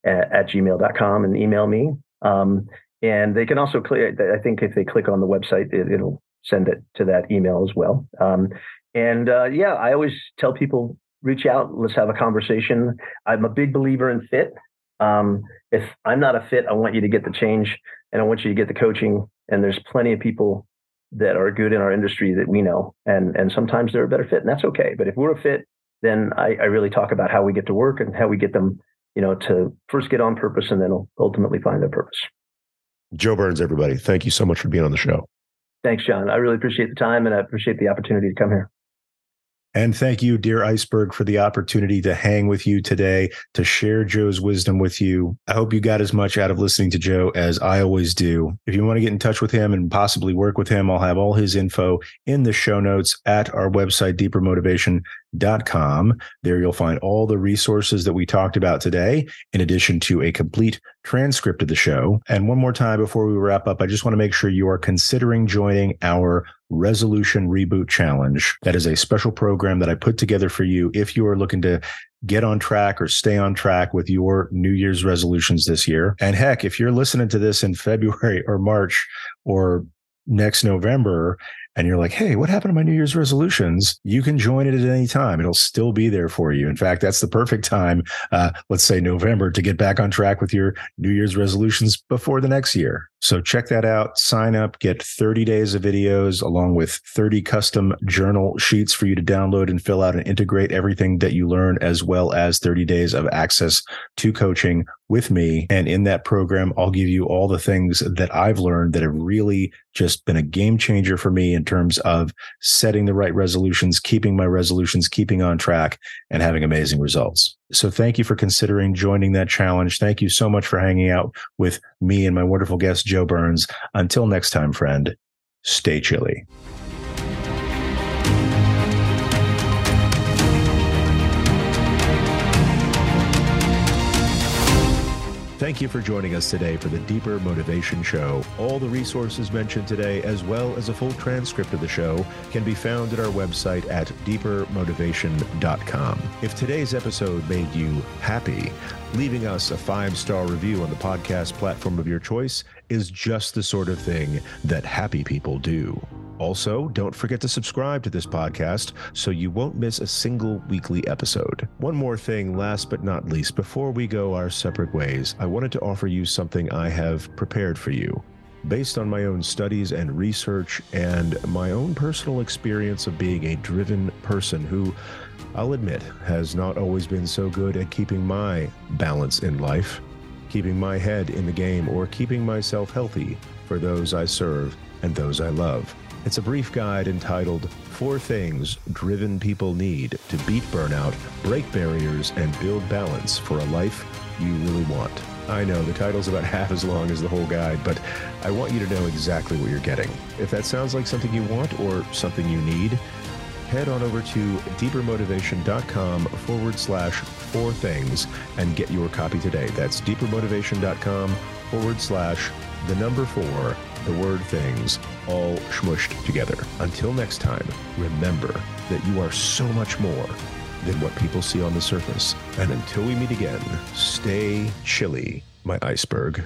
at, at, gmail.com and email me. Um, and they can also click, I think if they click on the website, it, will send it to that email as well. Um, and uh, yeah, I always tell people reach out, let's have a conversation. I'm a big believer in fit. Um, if I'm not a fit, I want you to get the change and I want you to get the coaching. And there's plenty of people that are good in our industry that we know, and and sometimes they're a better fit, and that's okay. But if we're a fit, then I, I really talk about how we get to work and how we get them, you know, to first get on purpose and then ultimately find their purpose. Joe Burns, everybody, thank you so much for being on the show. Thanks, John. I really appreciate the time and I appreciate the opportunity to come here. And thank you, dear Iceberg, for the opportunity to hang with you today, to share Joe's wisdom with you. I hope you got as much out of listening to Joe as I always do. If you want to get in touch with him and possibly work with him, I'll have all his info in the show notes at our website, deepermotivation.com. There you'll find all the resources that we talked about today, in addition to a complete transcript of the show. And one more time before we wrap up, I just want to make sure you are considering joining our Resolution Reboot Challenge. That is a special program that I put together for you if you are looking to get on track or stay on track with your New Year's resolutions this year. And heck, if you're listening to this in <laughs> February or March or next November and you're like, hey, what happened to my New Year's resolutions? You can join it at any time. It'll still be there for you. In fact, that's the perfect time, uh, let's say November, to get back on track with your New Year's resolutions before the next year. So check that out. Sign up, get 30 days of videos along with 30 custom journal sheets for you to download and fill out and integrate everything that you learn, as well as 30 days of access to coaching with me. And in that program, I'll give you all the things that I've learned that have really just been a game changer for me in terms of setting the right resolutions, keeping my resolutions, keeping on track, and having amazing results. So thank you for considering joining that challenge. Thank you so much for hanging out with me and my wonderful guest, Joe Burns. Until next time, friend, stay chilly. Thank you for joining us today for the Deeper Motivation Show. All the resources mentioned today, as well as a full transcript of the show, can be found at our website at deepermotivation.com. If today's episode made you happy, leaving us a five star review on the podcast platform of your choice is just the sort of thing that happy people do. Also, don't forget to subscribe to this podcast so you won't miss a single weekly episode. One more thing, last but not least, before we go our separate ways, I wanted to offer you something I have prepared for you. Based on my own studies and research and my own personal experience of being a driven person who, I'll admit, has not always been so good at keeping my balance in life, keeping my head in the game, or keeping myself healthy for those I serve and those I love. It's a brief guide entitled Four Things Driven People Need to Beat Burnout, Break Barriers, and Build Balance for a Life You Really Want. I know the title's about <laughs> half as long as the whole guide, but I want you to know exactly what you're getting. If that sounds like something you want or something you need, head on over to deepermotivation.com forward slash four things and get your copy today. That's deepermotivation.com forward slash the number four the word things all smushed together. Until next time, remember that you are so much more than what people see on the surface. And until we meet again, stay chilly, my iceberg.